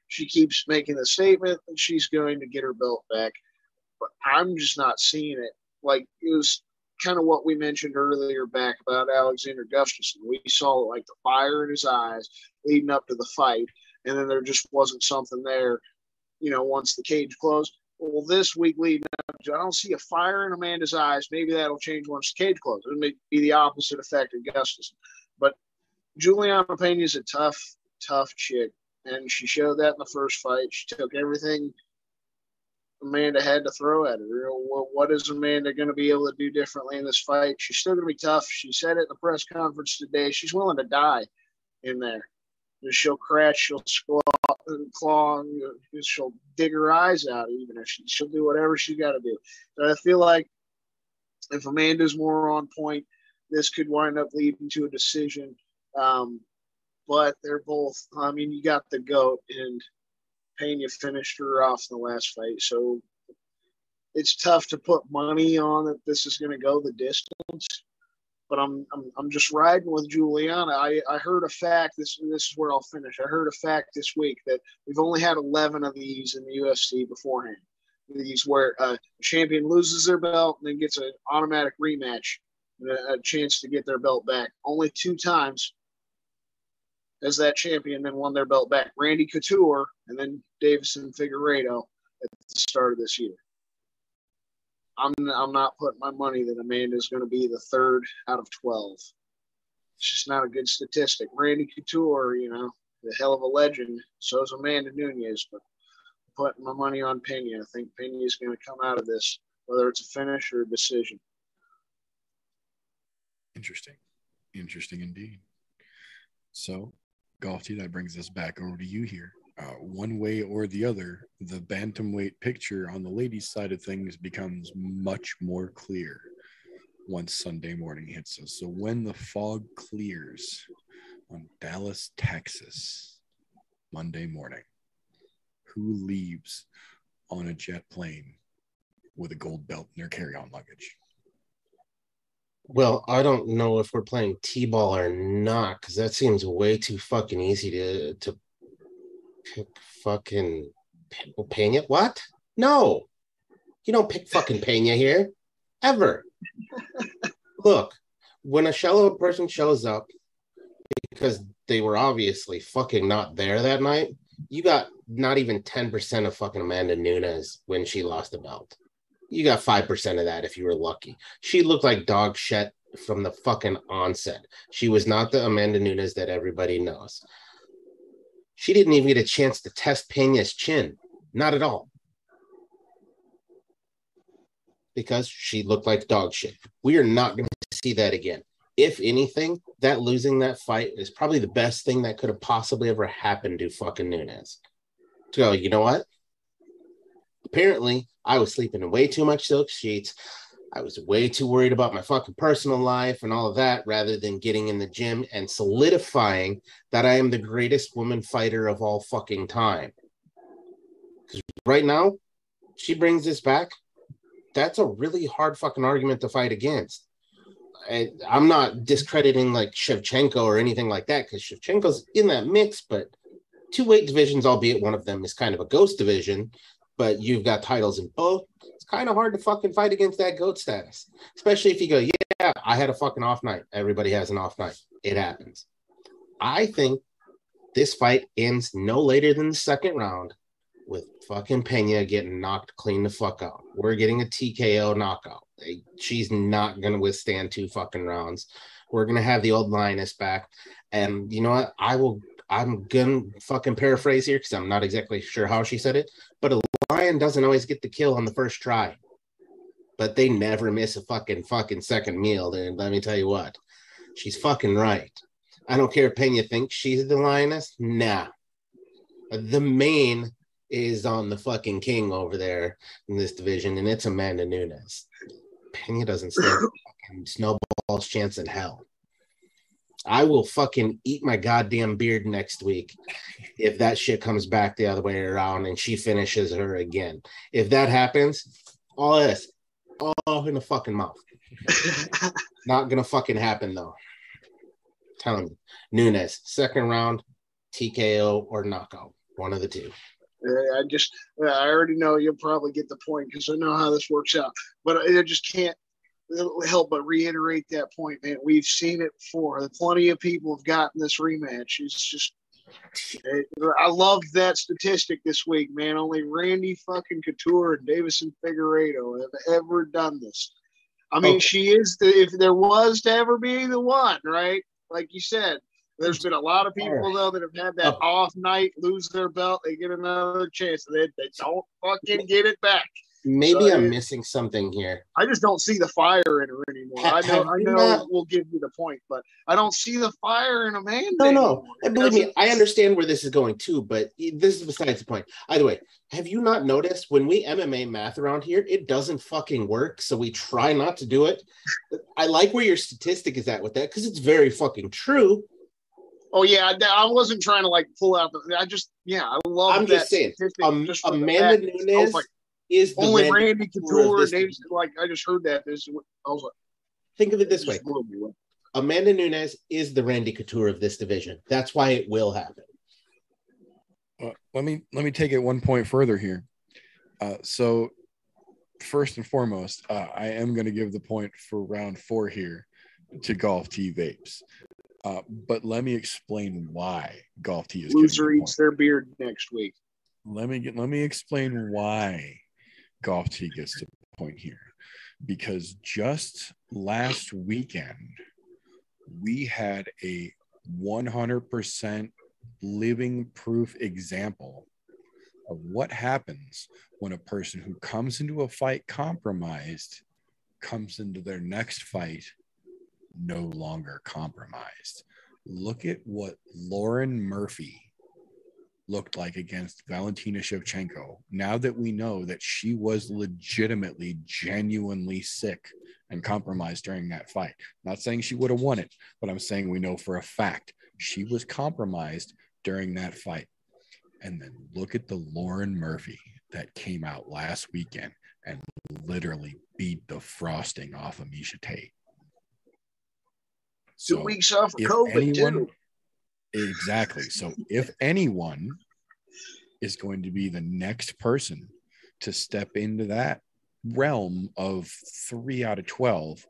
She keeps making the statement that she's going to get her belt back, but I'm just not seeing it. Like it was kind of what we mentioned earlier back about Alexander Gustafsson. We saw like the fire in his eyes leading up to the fight, and then there just wasn't something there, you know, once the cage closed. Well, this week leading up, I don't see a fire in Amanda's eyes. Maybe that'll change once the cage closes. It may be the opposite effect of Gustafsson. But Juliana Pena is a tough, tough chick, and she showed that in the first fight. She took everything Amanda had to throw at her. What is Amanda going to be able to do differently in this fight? She's still going to be tough. She said it in the press conference today. She's willing to die in there. She'll crash, she'll squaw, claw, she'll dig her eyes out. Even if she, she'll do whatever she's got to do. So I feel like if Amanda's more on point, this could wind up leading to a decision um, but they're both, I mean, you got the GOAT and Pena finished her off in the last fight. So it's tough to put money on that this is going to go the distance. But I'm, I'm, I'm just riding with Juliana. I, I heard a fact. This this is where I'll finish. I heard a fact this week that we've only had 11 of these in the UFC beforehand. These where a champion loses their belt and then gets an automatic rematch, a chance to get their belt back. Only two times as that champion, then won their belt back. Randy Couture and then Deiveson Figueiredo at the start of this year. I'm I'm not putting my money that Amanda is going to be the third out of twelve. It's just not a good statistic. Randy Couture, you know, the hell of a legend. So is Amanda Nunes, but I'm putting my money on Pena. I think Pena is going to come out of this whether it's a finish or a decision. Interesting. Interesting indeed. So, Golf T, that brings us back over to you here. Uh, one way or the other, the bantamweight picture on the ladies' side of things becomes much more clear once Sunday morning hits us. So, when the fog clears on Dallas, Texas, Monday morning, who leaves on a jet plane with a gold belt in their carry on luggage? Well, I don't know if we're playing T-ball or not, because that seems way too fucking easy to to pick fucking Pe- Pena. What? No, you don't pick fucking Pena here, ever. Look, when a shallow person shows up because they were obviously fucking not there that night, you got not even ten percent of fucking Amanda Nunes when she lost the belt. You got five percent of that if you were lucky. She looked like dog shit from the fucking onset. She was not the Amanda Nunes that everybody knows. She didn't even get a chance to test Pena's chin. Not at all. Because she looked like dog shit. We are not going to see that again. If anything, that losing that fight is probably the best thing that could have possibly ever happened to fucking Nunes. To go, you know what? Apparently, I was sleeping in way too much silk sheets. I was way too worried about my fucking personal life and all of that rather than getting in the gym and solidifying that I am the greatest woman fighter of all fucking time. Because right now, she brings this back. That's a really hard fucking argument to fight against. I, I'm not discrediting like Shevchenko or anything like that because Shevchenko's in that mix, but two weight divisions, albeit one of them is kind of a ghost division, but you've got titles in both. It's kind of hard to fucking fight against that goat status, especially if you go, yeah, I had a fucking off night. Everybody has an off night. It happens. I think this fight ends no later than the second round with fucking Pena getting knocked clean the fuck out. We're getting a TKO knockout. She's not going to withstand two fucking rounds. We're going to have the old lioness back. And you know what? I will, I'm to fucking paraphrase here because I'm not exactly sure how she said it, but a lion doesn't always get the kill on the first try. But they never miss a fucking fucking second meal. And let me tell you what, she's fucking right. I don't care if Pena thinks she's the lioness. Nah. The main is on the fucking king over there in this division, and it's Amanda Nunes. Pena doesn't stand snowball's chance in hell. I will fucking eat my goddamn beard next week if that shit comes back the other way around and she finishes her again. If that happens, all this, all in the fucking mouth. Not gonna fucking happen though. telling you, Nunes, second round, TKO or knockout, one of the two. I just, I already know you'll probably get the point because I know how this works out. But I just can't help but reiterate that point, man. We've seen it before. Plenty of people have gotten this rematch. It's just, it, I love that statistic this week, man. Only Randy fucking Couture and Deiveson Figueiredo have ever done this. I mean, Okay. she is the, if there was to ever be the one, right? Like you said, there's been a lot of people though that have had that Oh. off night, lose their belt, they get another chance, and they, they don't fucking get it back. Maybe So, I'm missing something here. I just don't see the fire in her anymore. Ha- I know, I know, not- we'll give you the point, but I don't see the fire in Amanda. No, no. And believe me, I understand where this is going too, but this is besides the point. Either way, have you not noticed when we MMA math around here, it doesn't fucking work. So we try not to do it. I like where your statistic is at with that because it's very fucking true. Oh yeah, I, wasn't trying to like pull out the. I just yeah, I love. I'm just saying, Um, just Amanda Nunes like, is the only Randy Randy Couture of Couture, this Davis, like I just heard that. This, I was like, Think of it it this way: blew me away. Amanda Nunes is the Randy Couture of this division. That's why it will happen. Uh, let me let me take it one point further here. Uh, so, first and foremost, uh, I am going to give the point for round four here to Golf T Vapes. Uh, but let me explain why Golf T is Loser the eats their beard next week. Let me get let me explain why T gets to the point here. Because just last weekend, we had a 100% living proof example of what happens when a person who comes into a fight compromised comes into their next fight no longer compromised. Look at what Lauren Murphy looked like against Valentina Shevchenko. Now that we know that she was legitimately, genuinely sick and compromised during that fight. Not saying she would have won it, but I'm saying we know for a fact she was compromised during that fight. And then look at the Lauren Murphy that came out last weekend and literally beat the frosting off of Miesha Tate. Two So, weeks off of COVID, anyone- too. Exactly. So if anyone is going to be the next person to step into that realm of three out of 12,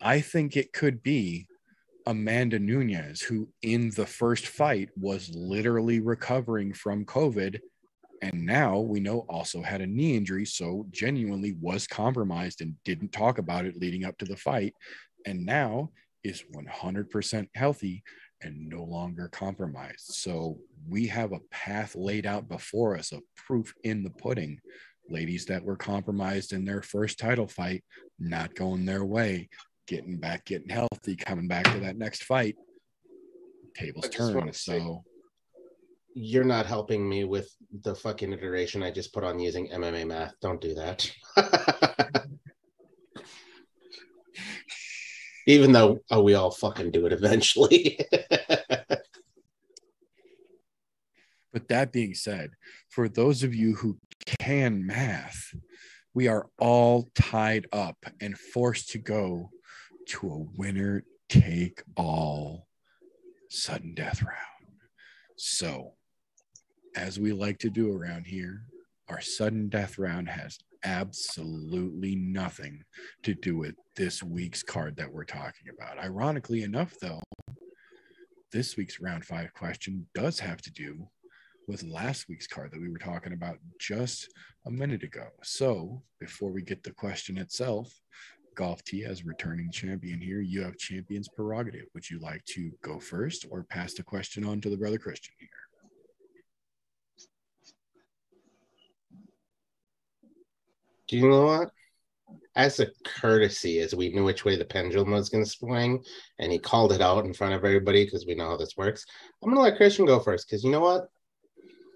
I think it could be Amanda Nunes, who in the first fight was literally recovering from COVID. And now we know also had a knee injury. So genuinely was compromised and didn't talk about it leading up to the fight. And now is 100% healthy and no longer compromised. So we have a path laid out before us of proof in the pudding. Ladies that were compromised in their first title fight, not going their way, getting back, getting healthy, coming back to that next fight. Tables turn. So You're not helping me with the fucking iteration I just put on using MMA math. Don't do that. Even though oh, we all fucking do it eventually. But that being said, for those of you who can math, we are all tied up and forced to go to a winner take all sudden death round. So, as we like to do around here, our sudden death round has absolutely nothing to do with this week's card that we're talking about. Ironically enough, though, this week's round five question does have to do with last week's card that we were talking about just a minute ago. So, before we get the question itself, Golf T as returning champion here, you have champion's prerogative. Would you like to go first or pass the question on to the brother Christian here? Do you know what? As a courtesy, as we knew which way the pendulum was going to swing, and he called it out in front of everybody because we know how this works, I'm going to let Christian go first because you know what?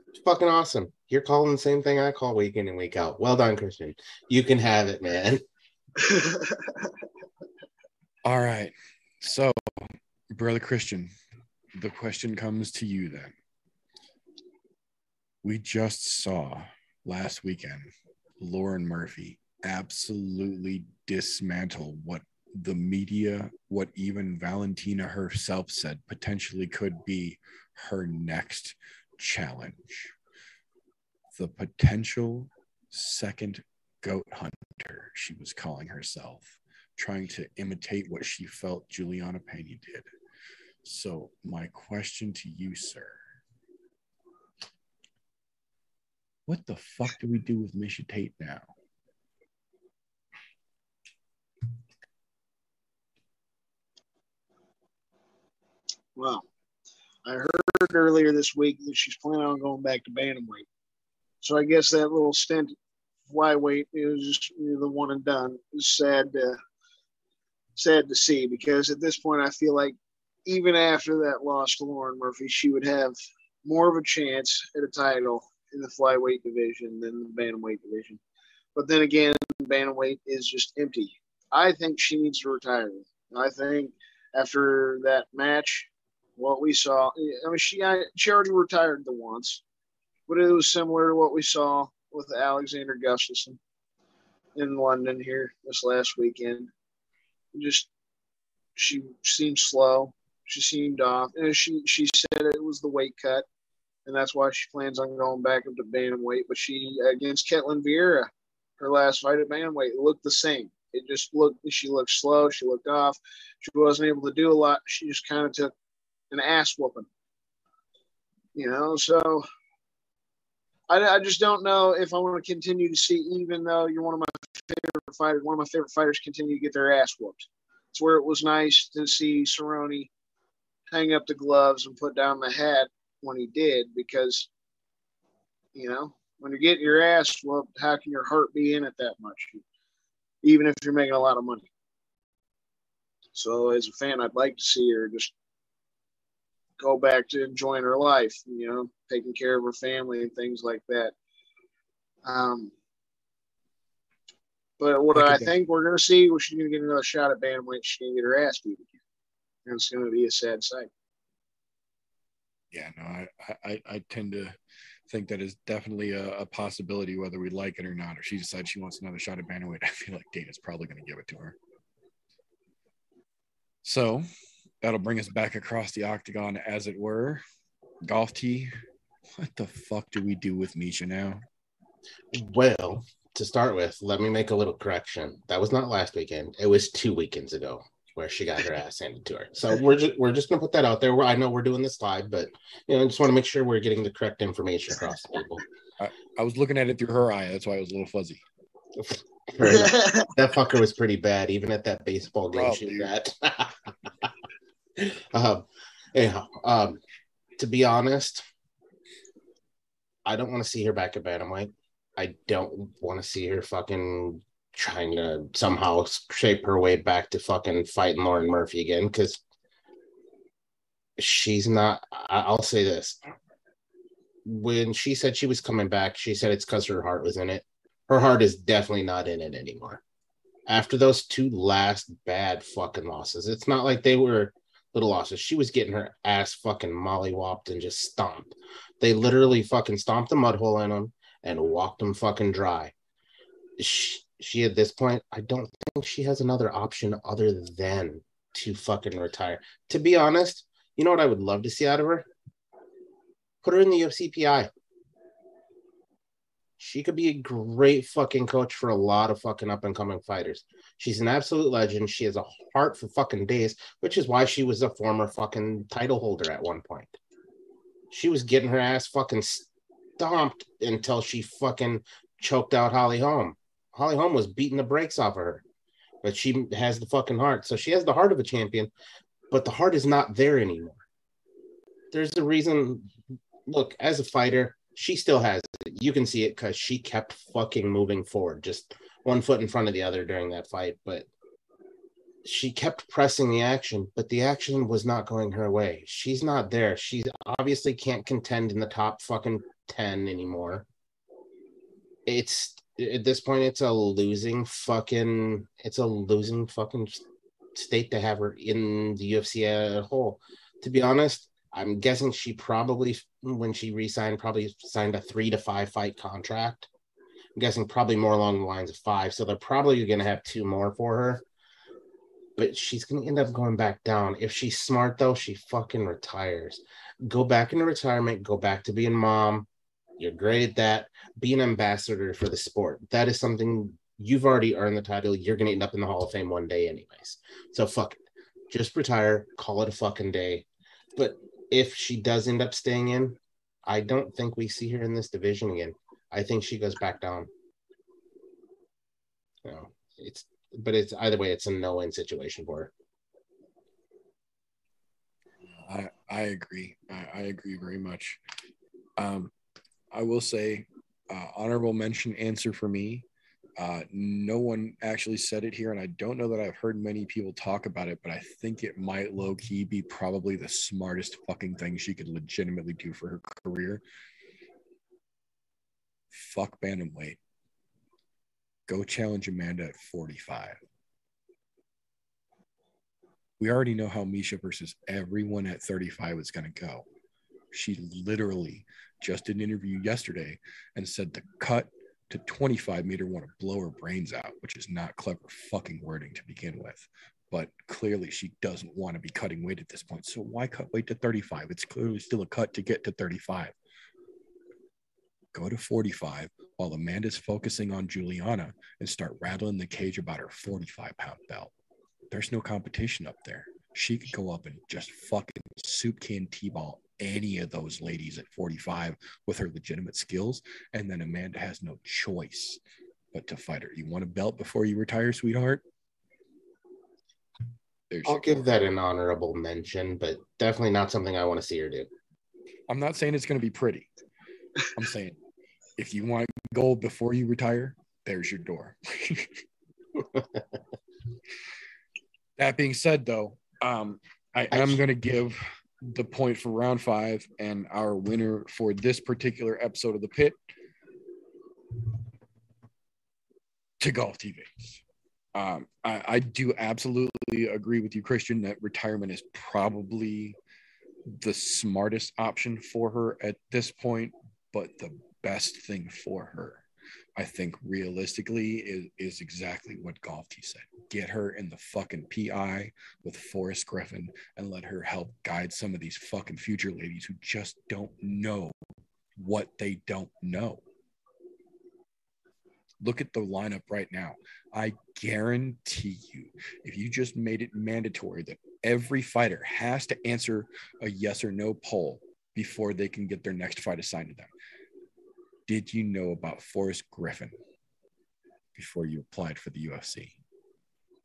It's fucking awesome. You're calling the same thing I call week in and week out. Well done, Christian. You can have it, man. All right. So, brother Christian, the question comes to you then. We just saw last weekend Lauren Murphy absolutely dismantle what the media, what even Valentina herself said potentially could be her next challenge. The potential second goat hunter, she was calling herself trying to imitate what she felt Juliana Pena did. So, my question to you, sir what the fuck do we do with Miesha Tate now? Well, I heard earlier this week that she's planning on going back to bantamweight. So I guess that little stint flyweight is the one and done. It's sad to sad to see because at this point I feel like even after that loss to Lauren Murphy, she would have more of a chance at a title in the flyweight division than the bantamweight division. But then again, bantamweight is just empty. I think she needs to retire. I think after that match, what we saw, I mean, she she already retired the once, but it was similar to what we saw with Alexander Gustafsson in London here this last weekend. Just she seemed slow. She seemed off, and she she said it was the weight cut, and that's why she plans on going back up to bantamweight. But she against Ketlin Vieira, her last fight at bantamweight, looked the same. It just looked she looked slow. She looked off. She wasn't able to do a lot. She just kind of took an ass whooping. You know, so I, I just don't know if I want to continue to see, even though you're one of my favorite fighters, one of my favorite fighters continue to get their ass whooped. It's where it was nice to see Cerrone hang up the gloves and put down the hat when he did, because You know, when you're getting your ass whooped, how can your heart be in it that much? Even if you're making a lot of money. So as a fan, I'd like to see her just go back to enjoying her life, you know, taking care of her family and things like that. Um, but what I think we're going to see, well, she's going to get another shot at bantamweight. She's going to get her ass beat again. And it's going to be a sad sight. Yeah, no, I, I, I tend to think that is definitely a, a possibility, whether we like it or not. Or she decides she wants another shot at bantamweight, I feel like Dana's probably going to give it to her. So that'll bring us back across the octagon, as it were. Golf tee. What the fuck do we do with Miesha now? Well, to start with, let me make a little correction. That was not last weekend. It was two weekends ago where she got her ass handed to her. So we're just we're just gonna put that out there. I know we're doing this live, but you know, I just want to make sure we're getting the correct information across to people. I was looking at it through her eye. That's why it was a little fuzzy. That fucker was pretty bad, even at that baseball game Oh, she was at. um, anyhow, um, to be honest, I don't want to see her back at bantamweight. I don't want to see her fucking trying to somehow shape her way back to fucking fighting Lauren Murphy again because she's not. I'll say this: when she said she was coming back, she said it's because her heart was in it her heart is definitely not in it anymore. After those two last bad fucking losses, it's not like they were little losses. She was getting her ass fucking mollywopped and just stomped. They literally fucking stomped the mud hole in them and walked them fucking dry. She, she at this point, I don't think she has another option other than to fucking retire. To be honest, you know what I would love to see out of her? Put her in the UFCPI she could be a great fucking coach for a lot of fucking up and coming fighters. She's an absolute legend. She has a heart for fucking days, which is why she was a former fucking title holder at one point. She was getting her ass fucking stomped until she fucking choked out Holly Holm. Holly Holm was beating the brakes off of her, but she has the fucking heart. So she has the heart of a champion, but the heart is not there anymore. There's a reason. Look, as a fighter, she still has it. You can see it because she kept fucking moving forward, just one foot in front of the other during that fight. But she kept pressing the action, but the action was not going her way. She's not there. She obviously can't contend in the top fucking 10 anymore. It's at this point, it's a losing fucking, it's a losing fucking state to have her in the UFC at whole. To be honest, I'm guessing she probably, when she re-signed, probably signed a three to five fight contract. I'm guessing probably more along the lines of five. So they're probably going to have two more for her. But she's going to end up going back down. If she's smart, though, she fucking retires. Go back into retirement. Go back to being mom. You're great at that. Be an ambassador for the sport. That is something you've already earned the title. You're going to end up in the Hall of Fame one day, anyways. So fuck it. Just retire. Call it a fucking day. But if she does end up staying in, I don't think we see her in this division again. I think she goes back down. You know, it's but it's either way, it's a no-win situation for her. I I agree. I, I agree very much. Um, I will say, uh, honorable mention answer for me. Uh, no one actually said it here, and I don't know that I've heard many people talk about it, but I think it might low key be probably the smartest fucking thing she could legitimately do for her career. Fuck bantamweight. Go challenge Amanda at 45. We already know how Miesha versus everyone at 35 is going to go. She literally just did an interview yesterday and said the cut to 25 made her want to blow her brains out, which is not clever fucking wording to begin with. But clearly, she doesn't want to be cutting weight at this point. So why cut weight to 35? It's clearly still a cut to get to 35. Go to 45 while Amanda's focusing on Juliana and start rattling the cage about her 45 pound belt. There's no competition up there. She could go up and just fucking soup can T ball any of those ladies at 45 with her legitimate skills. And then Amanda has no choice but to fight her. You want a belt before you retire, sweetheart? There's I'll give that an honorable mention, but definitely not something I want to see her do. I'm not saying it's going to be pretty. I'm saying if you want gold before you retire, there's your door. that being said, though, um, I am going to give the point for round five and our winner for this particular episode of the pit to golf TV. Um, I, I do absolutely agree with you, Christian, that retirement is probably the smartest option for her at this point, but the best thing for her, I think realistically, is, is exactly what Golf T said. Get her in the fucking PI with Forrest Griffin and let her help guide some of these fucking future ladies who just don't know what they don't know. Look at the lineup right now. I guarantee you, if you just made it mandatory that every fighter has to answer a yes or no poll before they can get their next fight assigned to them. Did you know about Forrest Griffin before you applied for the UFC?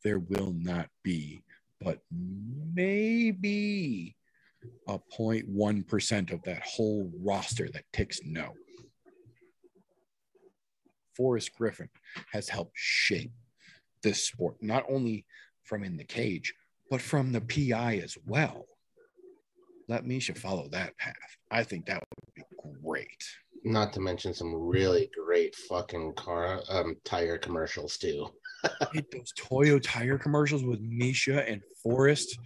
There will not be, but maybe a 0.1% of that whole roster that ticks no. Forrest Griffin has helped shape this sport, not only from in the cage, but from the PI as well. Let Miesha follow that path. I think that would be great. Not to mention some really great fucking car um tire commercials too. Those Toyo tire commercials with Miesha and Forrest.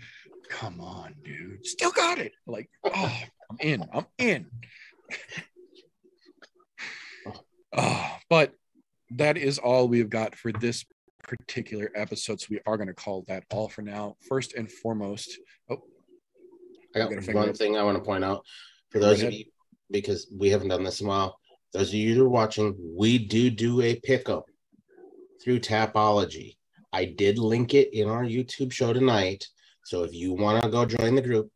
Come on, dude. Still got it. Like, oh, I'm in. I'm in. oh, but that is all we've got for this particular episode. So we are going to call that all for now. First and foremost, oh, I got one thing I want to point out for those of you because we haven't done this in a while. Those of you that are watching, we do do a pickup through Tapology. I did link it in our YouTube show tonight. So if you want to go join the group,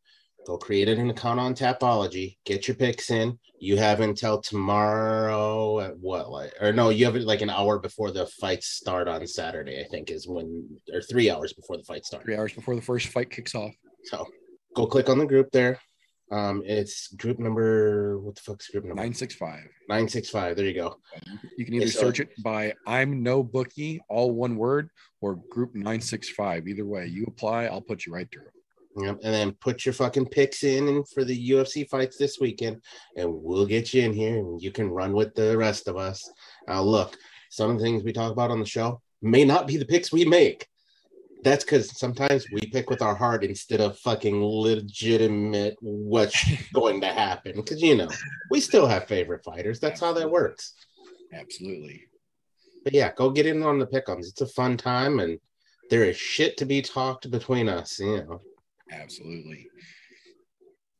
go create an account on Tapology, get your picks in. You have until tomorrow at what like or no, you have it like an hour before the fights start on Saturday, I think is when or three hours before the fight starts. three hours before the first fight kicks off. So go click on the group there. Um, it's group number what the fuck's group number? 965. 965. There you go. You can either sir. search it by I'm no bookie, all one word, or group 965. Either way, you apply, I'll put you right through. Yep. And then put your fucking picks in for the UFC fights this weekend, and we'll get you in here and you can run with the rest of us. Now, look, some of the things we talk about on the show may not be the picks we make. That's because sometimes we pick with our heart instead of fucking legitimate what's going to happen. Because, you know, we still have favorite fighters. That's how that works. Absolutely. But yeah, go get in on the pickums. It's a fun time, and there is shit to be talked between us. You know, Absolutely.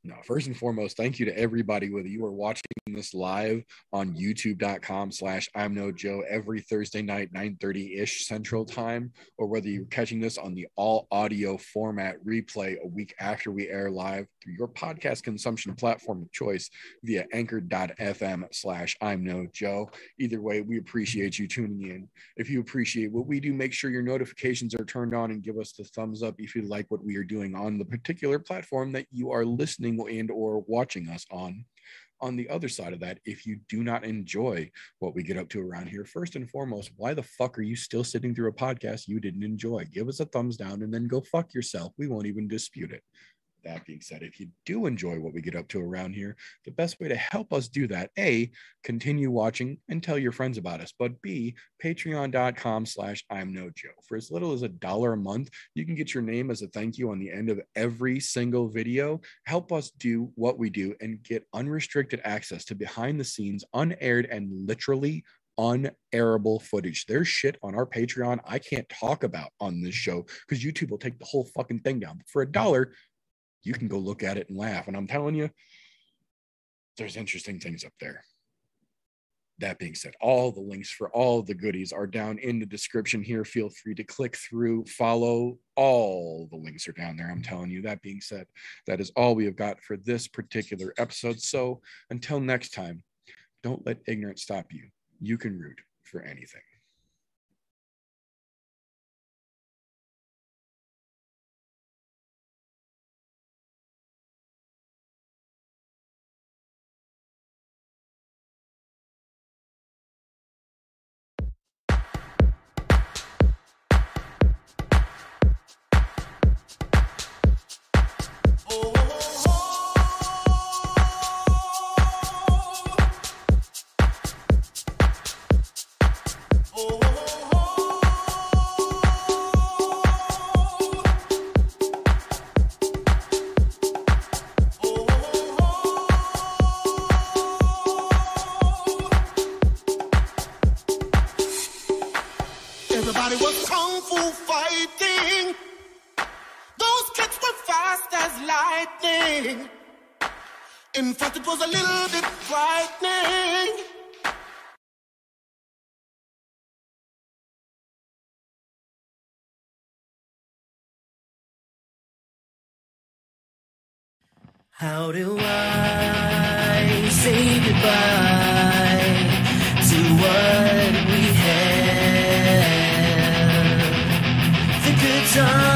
No, first and foremost, thank you to everybody, whether you are watching this live on youtube.com slash I'm no Joe every Thursday night, 9:30 ish central time, or whether you're catching this on the all audio format replay a week after we air live through your podcast consumption platform of choice via anchor.fm slash I'm no Joe. Either way, we appreciate you tuning in. If you appreciate what we do, make sure your notifications are turned on and give us the thumbs up if you like what we are doing on the particular platform that you are listening and or watching us on. On the other side of that, if you do not enjoy what we get up to around here, first and foremost, why the fuck are you still sitting through a podcast you didn't enjoy? Give us a thumbs down and then go fuck yourself. We won't even dispute it. That being said, if you do enjoy what we get up to around here, the best way to help us do that, A, continue watching and tell your friends about us, but B, patreon.com slash I'm no Joe. For as little as a dollar a month, you can get your name as a thank you on the end of every single video. Help us do what we do and get unrestricted access to behind the scenes, unaired, and literally unairable footage. There's shit on our Patreon I can't talk about on this show because YouTube will take the whole fucking thing down. But for a dollar, you can go look at it and laugh. And I'm telling you, there's interesting things up there. That being said, all the links for all the goodies are down in the description here. Feel free to click through, follow. All the links are down there. I'm telling you. That being said, that is all we have got for this particular episode. So until next time, don't let ignorance stop you. You can root for anything. Oh. How do I say goodbye to what we had? The good times.